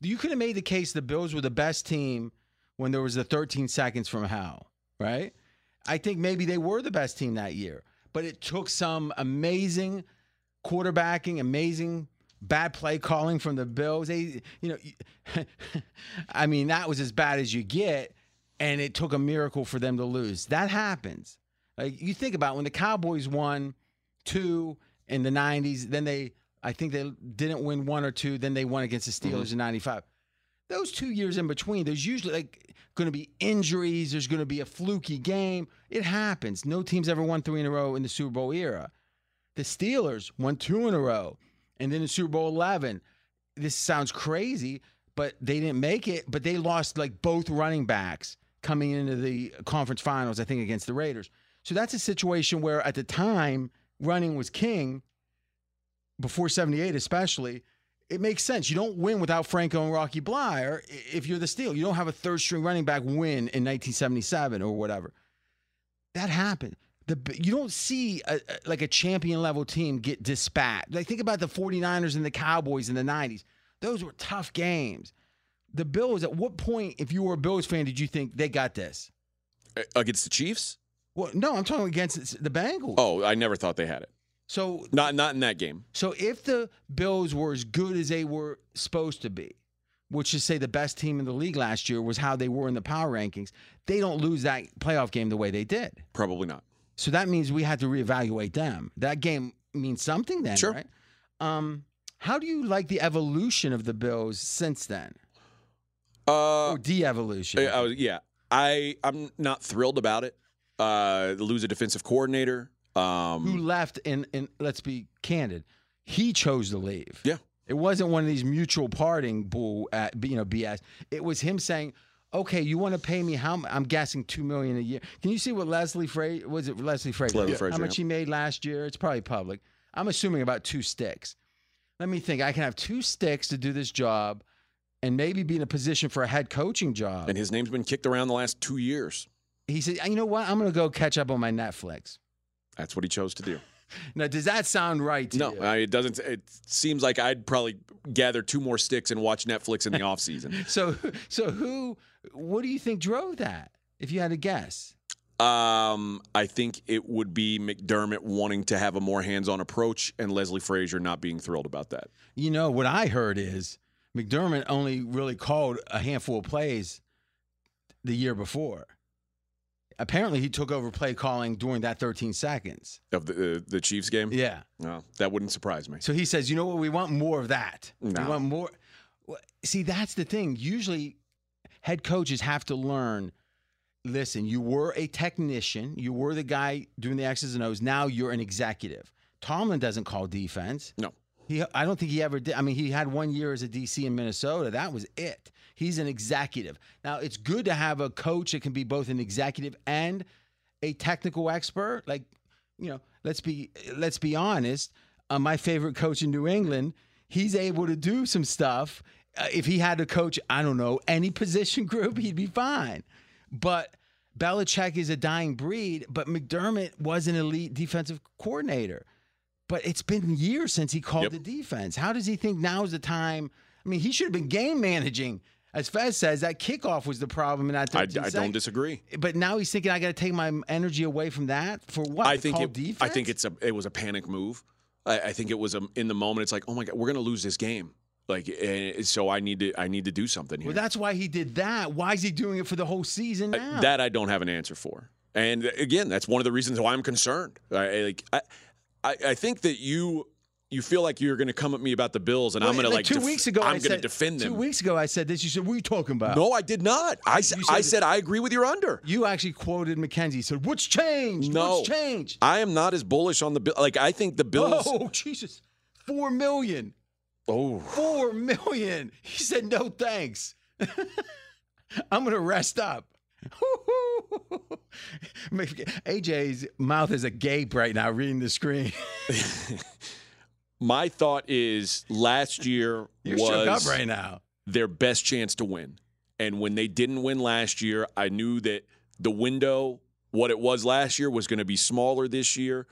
you could have made the case the Bills were the best team when there was the 13 seconds from hell, right? I think maybe they were the best team that year, but it took some amazing quarterbacking, amazing bad play calling from the Bills. They, you know, [laughs] I mean that was as bad as you get, and it took a miracle for them to lose. That happens. Like you think about when the Cowboys won two in the 90s. Then they, I think they didn't win one or two. Then they won against the Steelers mm-hmm. in 95. Those two years in between, there's usually like going to be injuries. There's going to be a fluky game. It happens. No team's ever won three in a row in the Super Bowl era. The Steelers won two in a row. And then in Super Bowl 11, this sounds crazy, but they didn't make it. But they lost like both running backs coming into the conference finals, I think, against the Raiders. So that's a situation where at the time, running was king, before 78 especially. It makes sense. You don't win without Franco and Rocky Bleier if you're the Steel. You don't have a third string running back win in 1977 or whatever. That happened. The, you don't see a, a- like a champion level team get dispatched. Like think about the 49ers and the Cowboys in the 90s. Those were tough games. The Bills, at what point, if you were a Bills fan, did you think they got this? Against the Chiefs? Well, no, I'm talking against the Bengals. Oh, I never thought they had it. So Not not in that game. So if the Bills were as good as they were supposed to be, which is say the best team in the league last year was how they were in the power rankings, they don't lose that playoff game the way they did. Probably not. So that means we had to reevaluate them. That game means something then, Sure. right? Um, how do you like the evolution of the Bills since then, Uh, or de-evolution? I, I was, yeah, I I'm not thrilled about it. Uh, lose a defensive coordinator. Um, Who left? And and let's be candid, he chose to leave. Yeah. It wasn't one of these mutual parting bull, at, you know, BS. It was him saying, "Okay, you want to pay me how? I'm guessing two million a year. Can you see what Leslie Frazier was it? Leslie Frazier. Leslie How Frazier, much he made last year? It's probably public. I'm assuming about two sticks. Let me think. I can have two sticks to do this job, and maybe be in a position for a head coaching job. and his name's been kicked around the last two years. he said, "You know what? I'm going to go catch up on my Netflix." That's what he chose to do. [laughs] Now, does that sound right to No, you? I, it doesn't. It seems like I'd probably gather two more sticks and watch Netflix in the [laughs] off season. So, so who? What do you think drove that? If you had to guess, Um, I think it would be McDermott wanting to have a more hands-on approach, and Leslie Frazier not being thrilled about that. you know what I heard is McDermott only really called a handful of plays the year before. Apparently, he took over play calling during that 13 seconds. Of the uh, the Chiefs game, Yeah. no, that wouldn't surprise me. So he says, you know what? We want more of that. We want more. See, that's the thing. Usually, head coaches have to learn. Listen, you were a technician. You were the guy doing the X's and O's. Now you're an executive. Tomlin doesn't call defense. No. He, I don't think he ever did. I mean, he had one year as a DC in Minnesota. That was it. He's an executive. Now, it's good to have a coach that can be both an executive and a technical expert. Like, you know, let's be let's be honest. Uh, my favorite coach in New England, he's able to do some stuff. Uh, if he had to coach, I don't know, any [laughs] position group, he'd be fine. But Belichick is a dying breed. But McDermott was an elite defensive coordinator. But it's been years since he called Yep. the defense. How does he think now is the time? I mean, he should have been game managing. As Fez says, that kickoff was the problem in that I, 13 I don't disagree. But now he's thinking I got to take my energy away from that for what? I think it, defense? I think it's a it was a panic move. I, I think it was a, in the moment. It's like, oh my god, we're gonna lose this game. Like, eh, so I need to I need to do something here. Well, that's why he did that. Why is he doing it for the whole season now? that I don't have an answer for. And again, that's one of the reasons why I'm concerned. I, like I, I, I think that you you feel like you're going to come at me about the Bills, and I'm going to like two def- weeks ago. I'm going to defend them. Two weeks ago, I said this. You said, "What are you talking about?" No, I did not. I, s- You I said- said I agree with your under. You actually quoted Mackenzie. Said, "What's changed? No. What's changed?" I am not as bullish on the Bill. Like I think the Bills. Oh [laughs] Jesus! Four million. Oh, Four million. [laughs] He said, "No thanks. [laughs] I'm gonna rest up." [laughs] AJ's mouth is agape right now, reading the screen. my thought is last year You're was right now. their best chance to win. And when they didn't win last year, I knew that the window, what it was last year, was going to be smaller this year.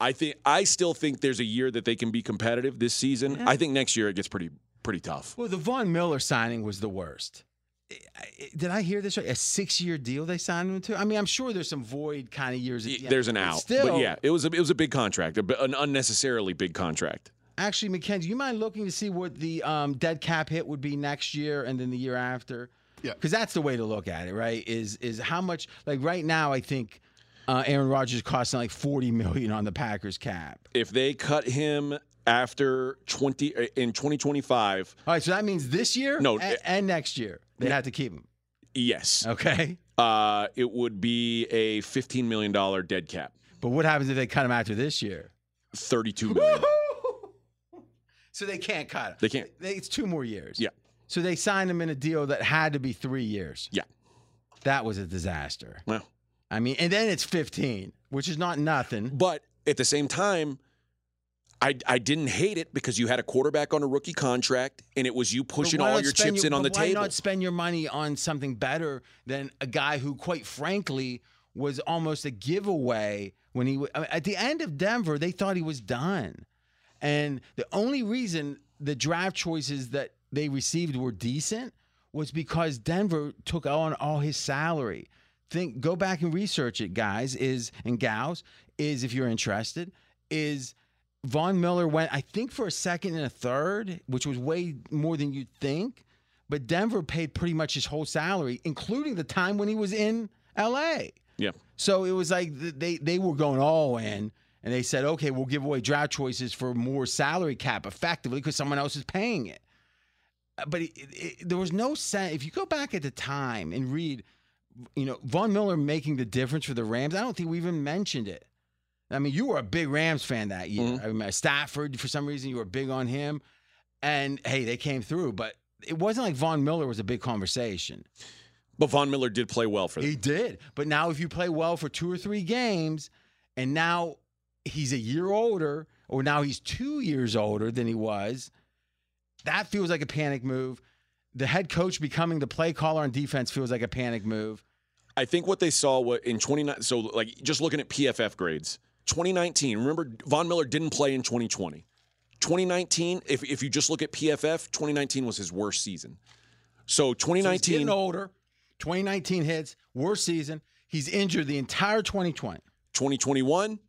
I think I still think there's a year that they can be competitive this season. I think next year it gets pretty pretty tough. Well, the Von Miller signing was the worst. I- I- Did I hear this right? A six-year deal they signed him to. I mean, I'm sure there's some void kind of years. at the end, There's an out, Still, but yeah, it was a, it was a big contract, an unnecessarily big contract. Actually, Mackenzie, you mind looking to see what the um, dead cap hit would be next year and then the year after? Yeah. because that's the way to look at it, right? Is is how much? Like right now, I think uh, Aaron Rodgers costing like 40 million on the Packers cap. If they cut him after 20 uh, in 2025, All right, so that means this year, No, a- and, next year they have to keep him. yes, Okay, uh, it would be a 15 million dollar dead cap. but what happens if they cut him after this year? 32 [laughs] million. So they can't cut him. They can't. They- It's two more years. Yeah. So they signed him in a deal that had to be three years. Yeah. That was a disaster. Well, I mean, and then it's 15, which is not nothing. but at the same time, I, I didn't hate it because you had a quarterback on a rookie contract and it was you pushing all your chips in on the why table. not spend your money on something better than a guy who, quite frankly, was almost a giveaway when he I mean, at the end of Denver, they thought he was done, and the only reason the draft choices that they received were decent was because Denver took on all his salary. Think, go back and research it, guys. Is and gals is if you're interested is. Von Miller went, I think, for a second and a third, which was way more than you'd think. but Denver paid pretty much his whole salary, including the time when he was in LA. Yeah. So it was like they they were going all in, and they said, okay, we'll give away draft choices for more salary cap effectively because someone else is paying it. Uh, But it, it, it- there was no sense. If you go back at the time and read, you know, Von Miller making the difference for the Rams, I don't think we even mentioned it. I mean, you were a big Rams fan that year. Mhm. I mean, Stafford, for some reason, you were big on him. And hey, they came through, but it wasn't like Von Miller was a big conversation. But Von Miller did play well for them. He did. But now, if you play well for two or three games, and now he's a year older, or now he's two years older than he was, that feels like a panic move. The head coach becoming the play caller on defense feels like a panic move. I think what they saw what in 29 so like just looking at PFF grades. 2019, remember Von Miller didn't play in 2020. 2019, if if you just look at PFF, 2019 was his worst season. So So he's 2019 getting older. 2019 hits, worst season. He's injured the entire 2020. 2021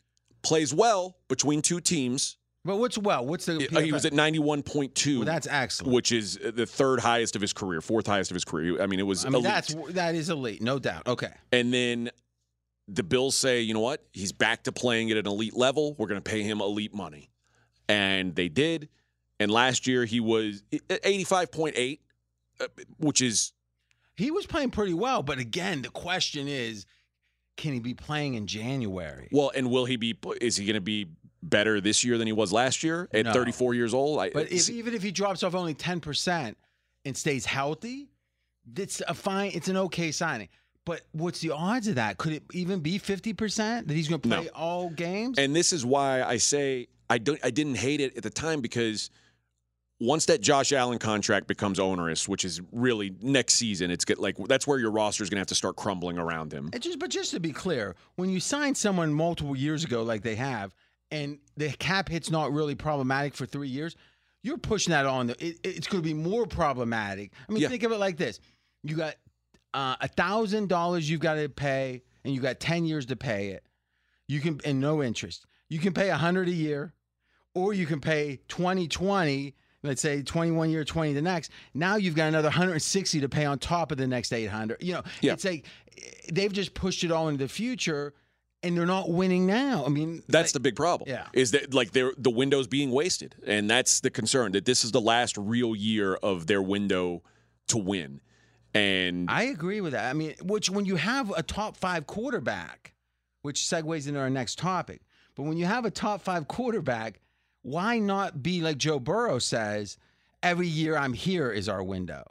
plays well between two teams. But what's well? What's the? Uh, He was at 91.2. Well, that's excellent. which is the third highest of his career, fourth highest of his career. I mean, it was I mean, elite. that's that is elite, no doubt. Okay. And then the Bills say, you know what? He's back to playing at an elite level. We're going to pay him elite money. And they did. And last year he was 85.8, uh, which is He was playing pretty well, but again, the question is, can he be playing in January? well, and will he be is he going to be better this year than he was last year at No. 34 years old? I, But if, even if he drops off only ten percent and stays healthy, it's a fine. It's an okay signing. But what's the odds of that? Could it even be fifty percent that he's going to play No. all games? And this is why I say I don't I didn't hate it at the time because once that Josh Allen contract becomes onerous, which is really next season, it's get like that's where your roster is going to have to start crumbling around him. Just, but just to be clear, when you sign someone multiple years ago, like they have, and the cap hit's not really problematic for three years, you're pushing that on. The, it, it's going to be more problematic. I mean, Yeah. think of it like this: you got uh, a thousand dollars you've got to pay, and you got ten years to pay it. You can and no interest. You can pay a hundred a year, or you can pay twenty twenty. Let's say 21 year, 20 the next. Now you've got another 160 to pay on top of the next 800. You know, Yeah. it's like eh, they've just pushed it all into the future and they're not winning now. I mean, That's like- the big problem. Yeah. Is that like they're, the window's being wasted. And that's the concern that this is the last real year of their window to win. And I agree with that. I mean, which when you have a top five quarterback, which segues into our next topic, but when you have a top five quarterback, why not be like Joe Burrow says, every year I'm here is our window?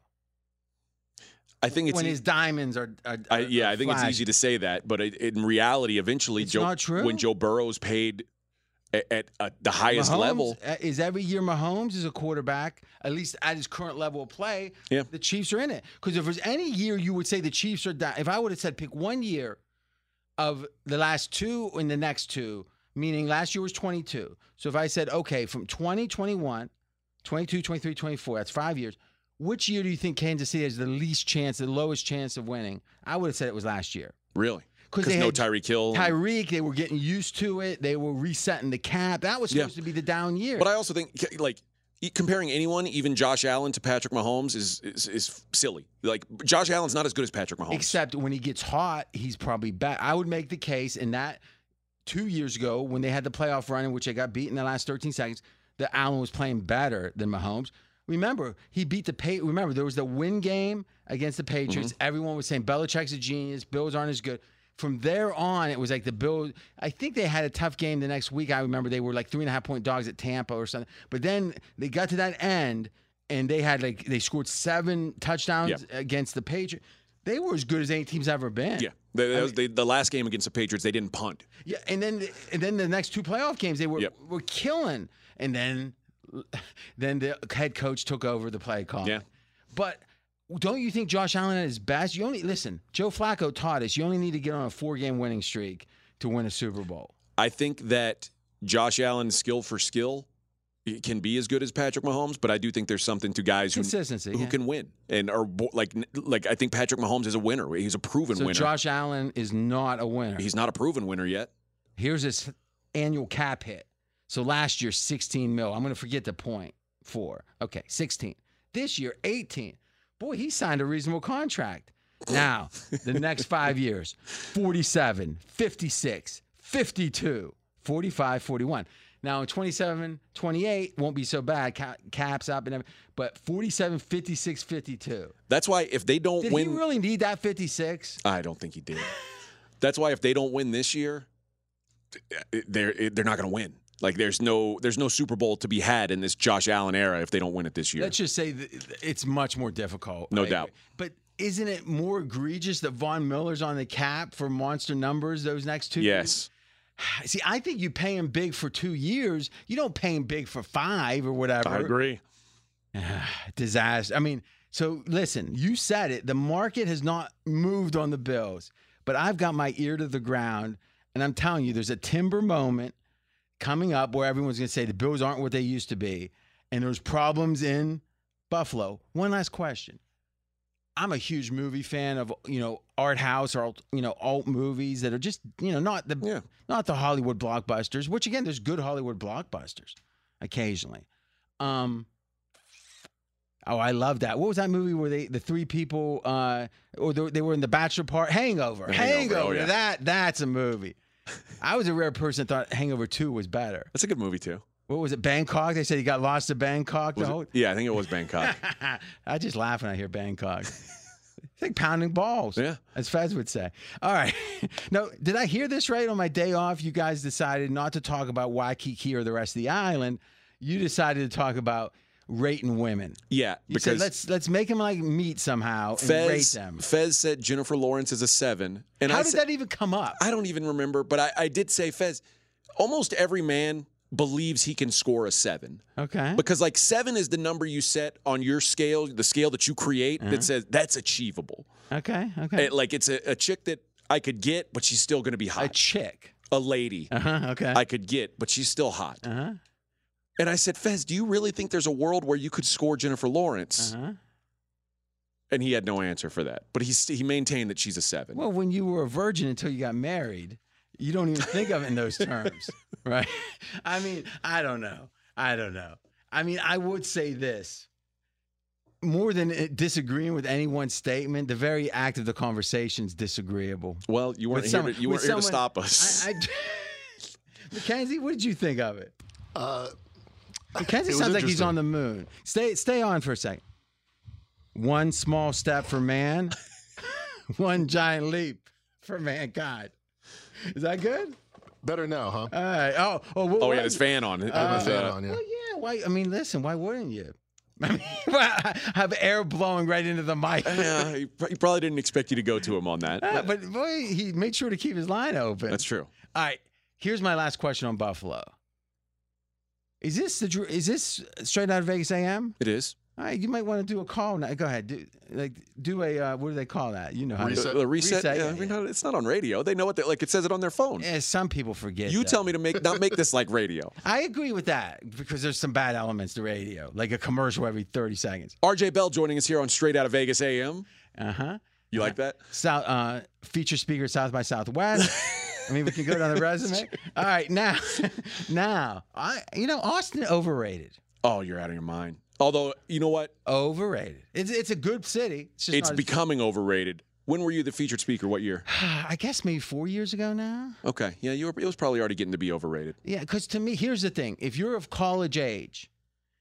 I think it's when e- his diamonds are, are, I, yeah, are I think it's easy to say that, but it, in reality, eventually, It's Joe, not true. when Joe Burrow's paid at, at, uh, the highest Mahomes, level, uh, is every year Mahomes is a quarterback, at least at his current level of play. Yeah. the Chiefs are in it. Because if there's any year you would say the Chiefs are down, if I would have said pick one year of the last two and the next two, meaning last year was 22. So if I said, okay, from 2021, 22, 23, 24, that's five years. Which year do you think Kansas City has the least chance, the lowest chance of winning? I would have said it was last year. really, Because no Tyreek Hill. Tyreek, they were getting used to it. They were resetting the cap. That was Yeah. supposed to be the down year. But I also think like comparing anyone, even Josh Allen to Patrick Mahomes, is is, is silly. Like Josh Allen's not as good as Patrick Mahomes. Except when he gets hot, he's probably back. I would make the case in that two years ago when they had the playoff run in which they got beat in the last 13 seconds, that Allen was playing better than Mahomes. Remember, he beat the pay. Remember, there was the win game against the Patriots. Mm-hmm. Everyone was saying Belichick's a genius. Bills aren't as good. From there on, it was like the Bills. I think they had a tough game the next week. I remember they were like three and a half point dogs at Tampa or something. But then they got to that end and they had like they scored seven touchdowns against the Patriots. They were as good as any team's ever been. yeah, the, that was the, the last game against the Patriots, they didn't punt. Yeah, and then and then the next two playoff games they were Yep. were killing, and then [laughs] then the head coach took over the play call. Yeah. but don't you think Josh Allen at his best? You only listen. Joe Flacco taught us you only need to get on a four game winning streak to win a Super Bowl. I think that Josh Allen's skill for skill can be as good as Patrick Mahomes, but I do think there's something to guys who Consistency. who yeah. can win and are like like I think Patrick Mahomes is a winner. He's a proven so winner. Josh Allen is not a winner. He's not a proven winner yet. Here's his annual cap hit. So last year, 16 mil. I'm going to forget the point four. Okay, 16. This year, 18. boy, he signed a reasonable contract. Now, the next five [laughs] years 47, 56, 52, 45, 41. Now, in 27, 28, won't be so bad. Caps up and everything. But 47, 56, 52. That's why if they don't Did win, he really need that 56? I don't think he did. That's why if they don't win this year, eh, they're eh, they're not going to win. Like there's no there's no Super Bowl to be had in this Josh Allen era if they don't win it this year. Let's just say it's much more difficult. No doubt. But isn't it more egregious that Von Miller's on the cap for monster numbers those next two years? [sighs] See, I think you pay him big for two years. You don't pay him big for five or whatever. I agree. [sighs] Disaster. I mean, so listen, you said it. The market has not moved on the Bills, but I've got my ear to the ground, and I'm telling you, there's a timber moment coming up where everyone's going to say the Bills aren't what they used to be, and there's problems in Buffalo. One last question. I'm a huge movie fan of you know art house or you know alt movies that are just you know not the Yeah. not the Hollywood blockbusters. Which again, there's good Hollywood blockbusters occasionally. Um, oh, I love that. What was that movie where they the three people uh, or they, they were in the bachelor part Hangover. Hangover, Hangover. oh, yeah. That that's a movie. I was a rare person that thought Hangover Two was better. That's a good movie too. What was it? Bangkok. They said he got lost to Bangkok. Was the it- whole- Yeah, I think it was Bangkok. [laughs] I just laugh when I hear Bangkok. It's like pounding balls. Yeah. As Fez would say. All right. [laughs] no, did I hear this right? On my day off, you guys decided not to talk about Waikiki or the rest of the island. You decided to talk about rating women. yeah, You because said let's let's make them like meat somehow and rate them. Fez said Jennifer Lawrence is a seven, and How I did said, that even come up? I don't even remember, but I, I did say Fez. Almost every man believes he can score a seven okay. because like seven is the number you set on your scale, the scale that you create Uh-huh. that says that's achievable. Okay. Okay. It- like it's a, a chick that I could get, but she's still going to be hot. a chick. A lady Uh huh. Okay. I could get, but she's still hot. Uh huh. And I said, Fez, do you really think there's a world where you could score Jennifer Lawrence? Uh huh. And he had no answer for that, but he he maintained that she's a seven. Well, when you were a virgin until you got married, you don't even think of it in those [laughs] terms, right? I mean, I don't know. I don't know. I mean, I would say this more than disagreeing with anyone's statement, the very act of the conversation is disagreeable. Well, you weren't With here, someone- to, you weren't here to stop us. I, I, [laughs] Mackenzie, what did you think of it? Uh, Mackenzie it was sounds like he's on the moon. Stay, stay on for a second. One small step for man, [laughs] one giant leap for mankind. Is that good? better now, huh? All right. Oh, oh, what, oh, he had his fan on. It Uh, Fan uh, on, yeah. Well, yeah. Why? I mean, listen. Why wouldn't you? [laughs] I mean, have air blowing right into the mic. yeah, he, probably didn't expect you to go to him on that. Ah, but boy, he made sure to keep his line open. That's true. All right. Here's my last question on Buffalo. Is this the is this straight out of Vegas AM? It is. All right, you might want to do a call now. Go ahead. Do like do a uh, what do they call that? You know how to- Reset. The, the reset. Reset, yeah, yeah, I mean, yeah. it's not on radio. They know what they like. It says it on their phone. Yeah, some people forget. you that. tell me to make not make this like radio. [laughs] I agree with that because there's some bad elements to radio, like a commercial every 30 seconds. RJ Bell joining us here on Straight Out of Vegas AM. Uh huh. You like that? South uh, feature speaker South by Southwest. [laughs] I mean, we can go down the [laughs] resume. All right, now, [laughs] now, I you know Austin overrated, Oh, you're out of your mind. Although you know what, overrated. It's it's a good city. It's, just it's not as- becoming overrated. When were you the featured speaker? What year? [sighs] I guess maybe four years ago now. Okay, yeah, you were. It was probably already getting to be overrated. Yeah, because to me, here's the thing: if you're of college age,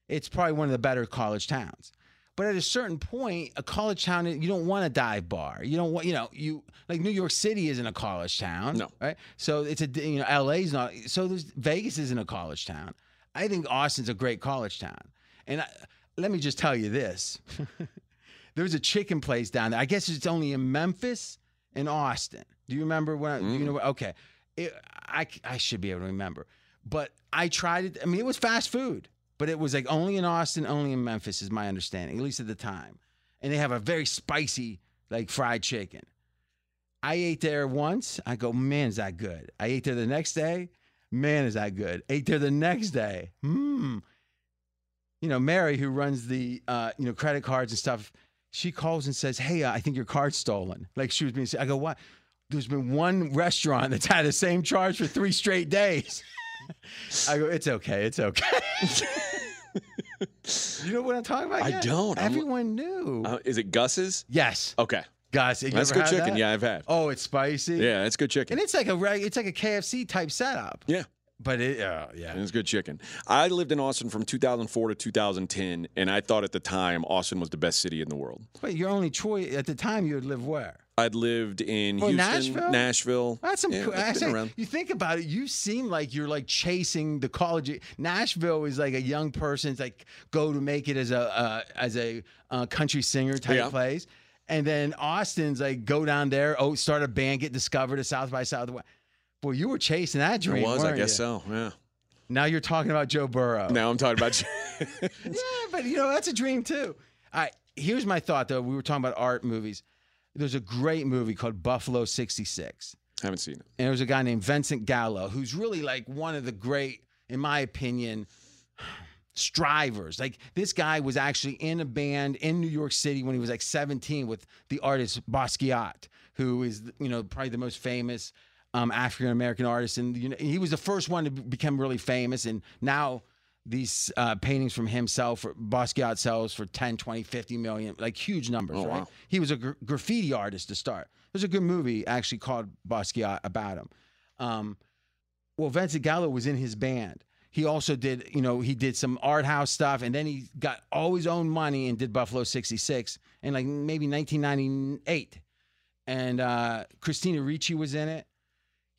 it's probably one of the better college towns. But at a certain point, a college town, you don't want a dive bar. You don't want, you know, you like New York City isn't a college town. No. right? So it's a, you know, LA's not. So there's Vegas isn't a college town. I think Austin's a great college town. And I, let me just tell you this: [laughs] there's a chicken place down there. I guess it's only in Memphis and Austin. Do you remember when? Do you mm. know? Okay, it, I I should be able to remember, but I tried it. I mean, it was fast food, but it was like only in Austin, only in Memphis, is my understanding, at least at the time. And they have a very spicy like fried chicken. I ate there once. I go, man, is that good? I ate there the next day. Man, is that good? Ate there the next day. Hmm. You know, Mary, who runs the uh, you know credit cards and stuff, she calls and says, "Hey, uh, I think your card's stolen." Like she was being. I go, "What?" There's been one restaurant that's had the same charge for three straight days. [laughs] I go, "It's okay. It's okay." [laughs] You know what I'm talking about? I yet? don't. I'm- Everyone knew. Uh, is it Gus's? yes, Okay, Gus. you that's ever good had chicken. that? Yeah, I've had. Oh, it's spicy. Yeah, it's good chicken. and it's like a reg- it's like a KFC type setup. Yeah. But it, uh, yeah. It's good chicken. I lived in Austin from 2004 to 2010, and I thought at the time Austin was the best city in the world. But your only choice at the time, you would live where? I'd lived in Oh, Houston, Nashville? Nashville. That's some. Yeah, cool, actually, you think about it, you seem like you're like chasing the college. Nashville is like a young person's like go to make it as a uh, as a uh, country singer type Yeah. place, and then Austin's like go down there, oh, start a band, get discovered at South by Southwest. Boy, you were chasing that It dream. was, I guess you? so. Yeah. Now you're talking about Joe Burrow. Now I'm talking about. [laughs] Yeah, but you know that's a dream too. All right, here's my thought though. We were talking about art movies. There's a great movie called Buffalo '66. haven't seen it. and there was a guy named Vincent Gallo who's really like one of the great, in my opinion, strivers. Like this guy was actually in a band in New York City when he was like 17 with the artist Basquiat, who is you know probably the most famous um, African American artist, and you know, he was the first one to become really famous, and now. These uh, paintings from himself, Basquiat sells for 10, 20, 50 million, like huge numbers, Oh, right? wow. He was a gr- graffiti artist to start. There's a good movie actually called Basquiat about him. Um, well, Vincent Gallo was in his band. He also did, you know, he did some art house stuff, and then he got all his own money and did Buffalo '66 in like maybe 1998. And uh, Christina Ricci was in it.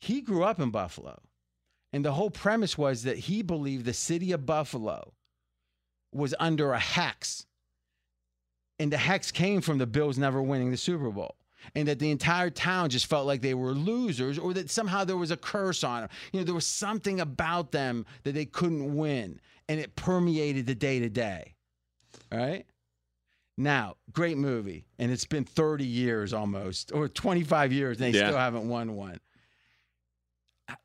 He grew up in Buffalo, and the whole premise was that he believed the city of Buffalo was under a hex, and the hex came from the Bills never winning the Super Bowl and that the entire town just felt like they were losers or that somehow there was a curse on them. You know, there was something about them that they couldn't win and it permeated the day to day. All right? Now, great movie. And it's been 30 years almost or 25 years and they Yeah. still haven't won one.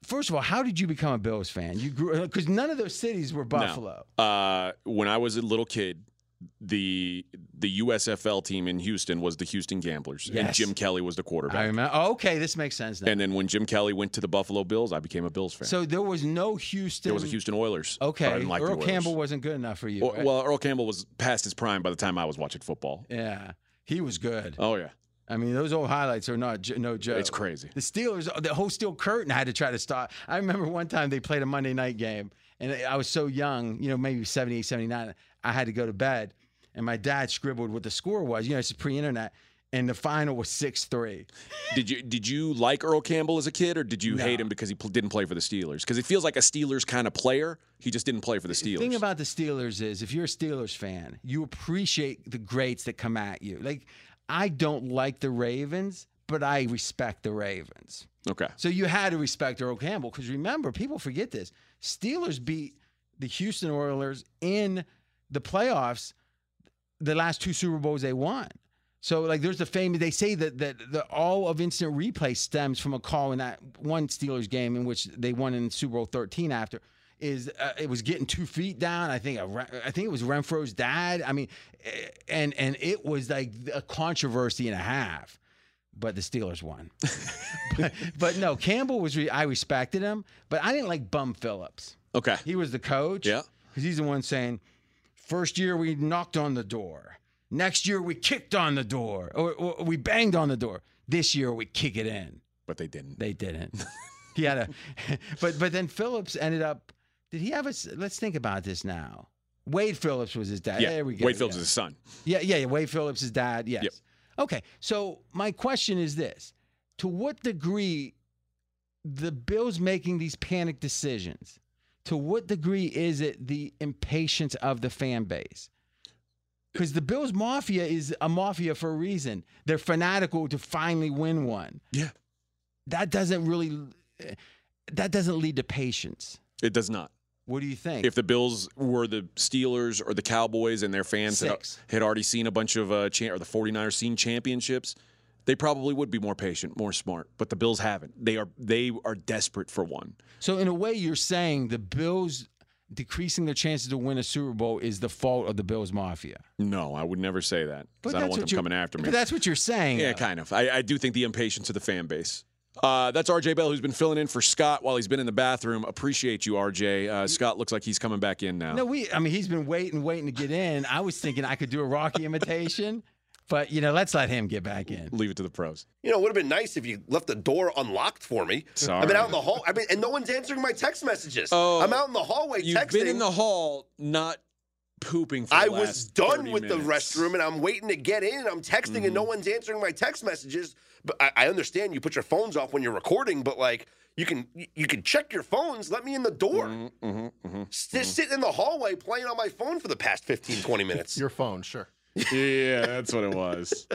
First of all, how did you become a Bills fan? You grew because none of those cities were Buffalo. Uh, when I was a little kid, the the USFL team in Houston was the Houston Gamblers, and Jim Kelly was the quarterback. I remember. Oh, okay, this makes sense now. and then when Jim Kelly went to the Buffalo Bills, I became a Bills fan. so there was no Houston. there was a Houston Oilers. Okay, like Earl Oilers. Campbell wasn't good enough for you. Well, right? well, Earl Campbell was past his prime by the time I was watching football. yeah, he was good. Oh yeah, I mean, those old highlights are not no joke. it's crazy. The Steelers, the whole steel curtain had to try to stop. I remember one time they played a Monday night game, and I was so young, you know, maybe 78, 79. I had to go to bed, and my dad scribbled what the score was. You know, it's pre-internet, and the final was six three. Did you did you like Earl Campbell as a kid, or did you No. hate him because he pl- didn't play for the Steelers? Because it feels like a Steelers kind of player. He just didn't play for the Steelers. The thing about the Steelers is, if you're a Steelers fan, you appreciate the greats that come at you. Like, I don't like the Ravens, but I respect the Ravens. okay, So you had to respect Earl Campbell because remember, people forget this. Steelers beat the Houston Oilers in the playoffs the last two Super Bowls they won. So like there's the famous they say that that the all of instant replay stems from a call in that one Steelers game in which they won in Super Bowl 13 after is uh, it was getting two feet down. I think a, I think it was Renfro's dad. I mean, eh, and and it was like a controversy and a half, but the Steelers won. [laughs] but, but no, Campbell was. Re- I respected him, but I didn't like Bum Phillips. okay, He was the coach. Yeah. because he's the one saying, first year we knocked on the door, next year we kicked on the door, or, or we banged on the door. This year we kick it in. but they didn't. They didn't. [laughs] he had a, [laughs] but but then Phillips ended up. Did he have a? Let's think about this now. Wade Phillips was his dad. yeah, there we go. Wade Phillips yeah. is his son. Yeah, yeah, yeah. Wade Phillips' is dad. Yes. Yep. Okay. So my question is this: To what degree the Bills making these panic decisions? To what degree is it the impatience of the fan base? Because the Bills Mafia is a mafia for a reason. They're fanatical to finally win one. Yeah. That doesn't really. Eh, that doesn't lead to patience. It does not. What do you think? If the Bills were the Steelers or the Cowboys and their fans had, had already seen a bunch of uh, cha- or the 49ers seen championships, they probably would be more patient, more smart. But the Bills haven't. They are they are desperate for one. So in a way, you're saying the Bills decreasing their chances to win a Super Bowl is the fault of the Bills Mafia. No, I would never say that because I don't want them coming after me. But that's what you're saying. yeah, though. kind of. I, I do think the impatience of the fan base. Uh, that's RJ Bell, who's been filling in for Scott while he's been in the bathroom. Appreciate you, RJ. Uh, Scott looks like he's coming back in now. No, we. I mean, he's been waiting, waiting to get in. I was thinking I could do a Rocky imitation, but you know, let's let him get back in. Leave it to the pros. You know, it would have been nice if you left the door unlocked for me. Sorry. I've been out in the hall. I mean, and no one's answering my text messages. Oh, I'm out in the hallway texting. You've texting. been in the hall, not pooping for the I was done 30 with the restroom and I'm waiting to get in. I'm texting and no Mm-hmm. one's answering my text messages. But I, I understand you put your phones off when you're recording, but like you can you can check your phones. Let me in the door. Mhm, mhm. Just sitting in the hallway playing on my phone for the past 15, 20 [laughs] minutes. Your phone, sure. [laughs] Yeah, that's what it was.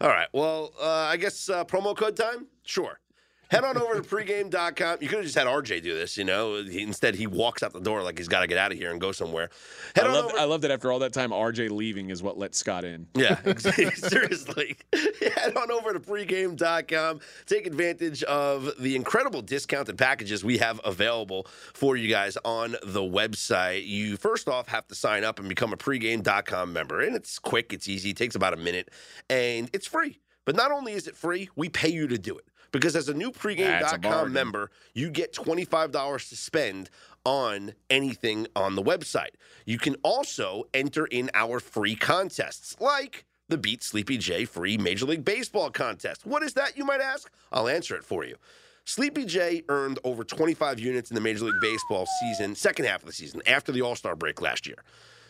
All right. Well, uh, I guess uh, promo code time? Sure. Head on over to pregame.com. You could have just had RJ do this, you know. He, instead, he walks out the door like he's got to get out of here and go somewhere. Head I love. I love that after all that time, RJ leaving is what let Scott in. Yeah, [laughs] [laughs] seriously. Head on over to pregame.com. Take advantage of the incredible discounted packages we have available for you guys on the website. You first off have to sign up and become a pregame.com member. And it's quick, it's easy, it takes about a minute, and it's free. But not only is it free, we pay you to do it. Because as a new That's a pregame.com member, you get $25 to spend on anything on the website. You can also enter in our free contests, like the Beat Sleepy J free Major League Baseball contest. What is that, you might ask? I'll answer it for you. Sleepy J earned over 25 units in the Major League Baseball season, second half of the season, after the All Star break last year.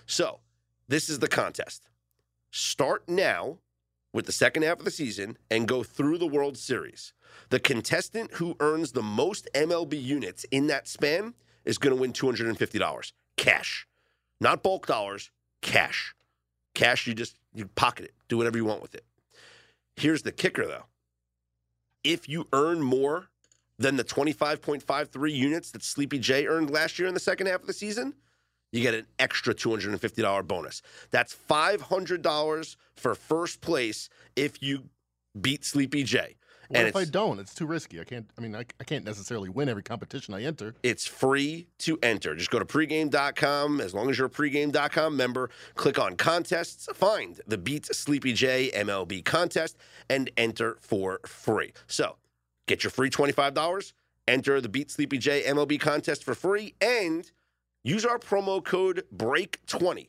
So, this is the contest. Start now with the second half of the season and go through the World Series. The contestant who earns the most MLB units in that span is going to win $250 cash. Not bulk dollars, cash. Cash you just you pocket it. Do whatever you want with it. Here's the kicker though. If you earn more than the 25.53 units that Sleepy J earned last year in the second half of the season, you get an extra $250 bonus. That's $500 for first place if you beat Sleepy J. What And if I don't? It's too risky. I can't. I mean, I, I can't necessarily win every competition I enter. It's free to enter. Just go to pregame.com. As long as you're a pregame.com member, click on contests, find the Beat Sleepy J MLB contest, and enter for free. So get your free $25, enter the Beat Sleepy J MLB contest for free, and use our promo code BREAK20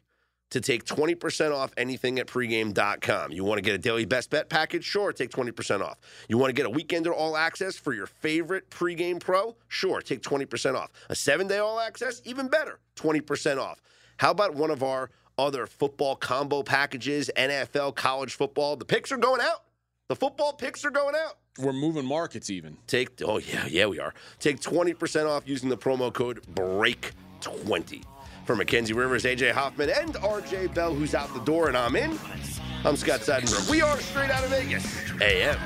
to take 20% off anything at pregame.com. You want to get a daily best bet package? Sure, take 20% off. You want to get a weekender all access for your favorite pregame pro? Sure, take 20% off. A seven day all access? Even better, 20% off. How about one of our other football combo packages, NFL, college football? The picks are going out. The football picks are going out. We're moving markets even. Take oh yeah, yeah we are. Take 20% off using the promo code BREAK20. For Mackenzie Rivers, AJ Hoffman, and RJ Bell, who's out the door and I'm in. I'm Scott Seidenberg. We are straight out of Vegas. AM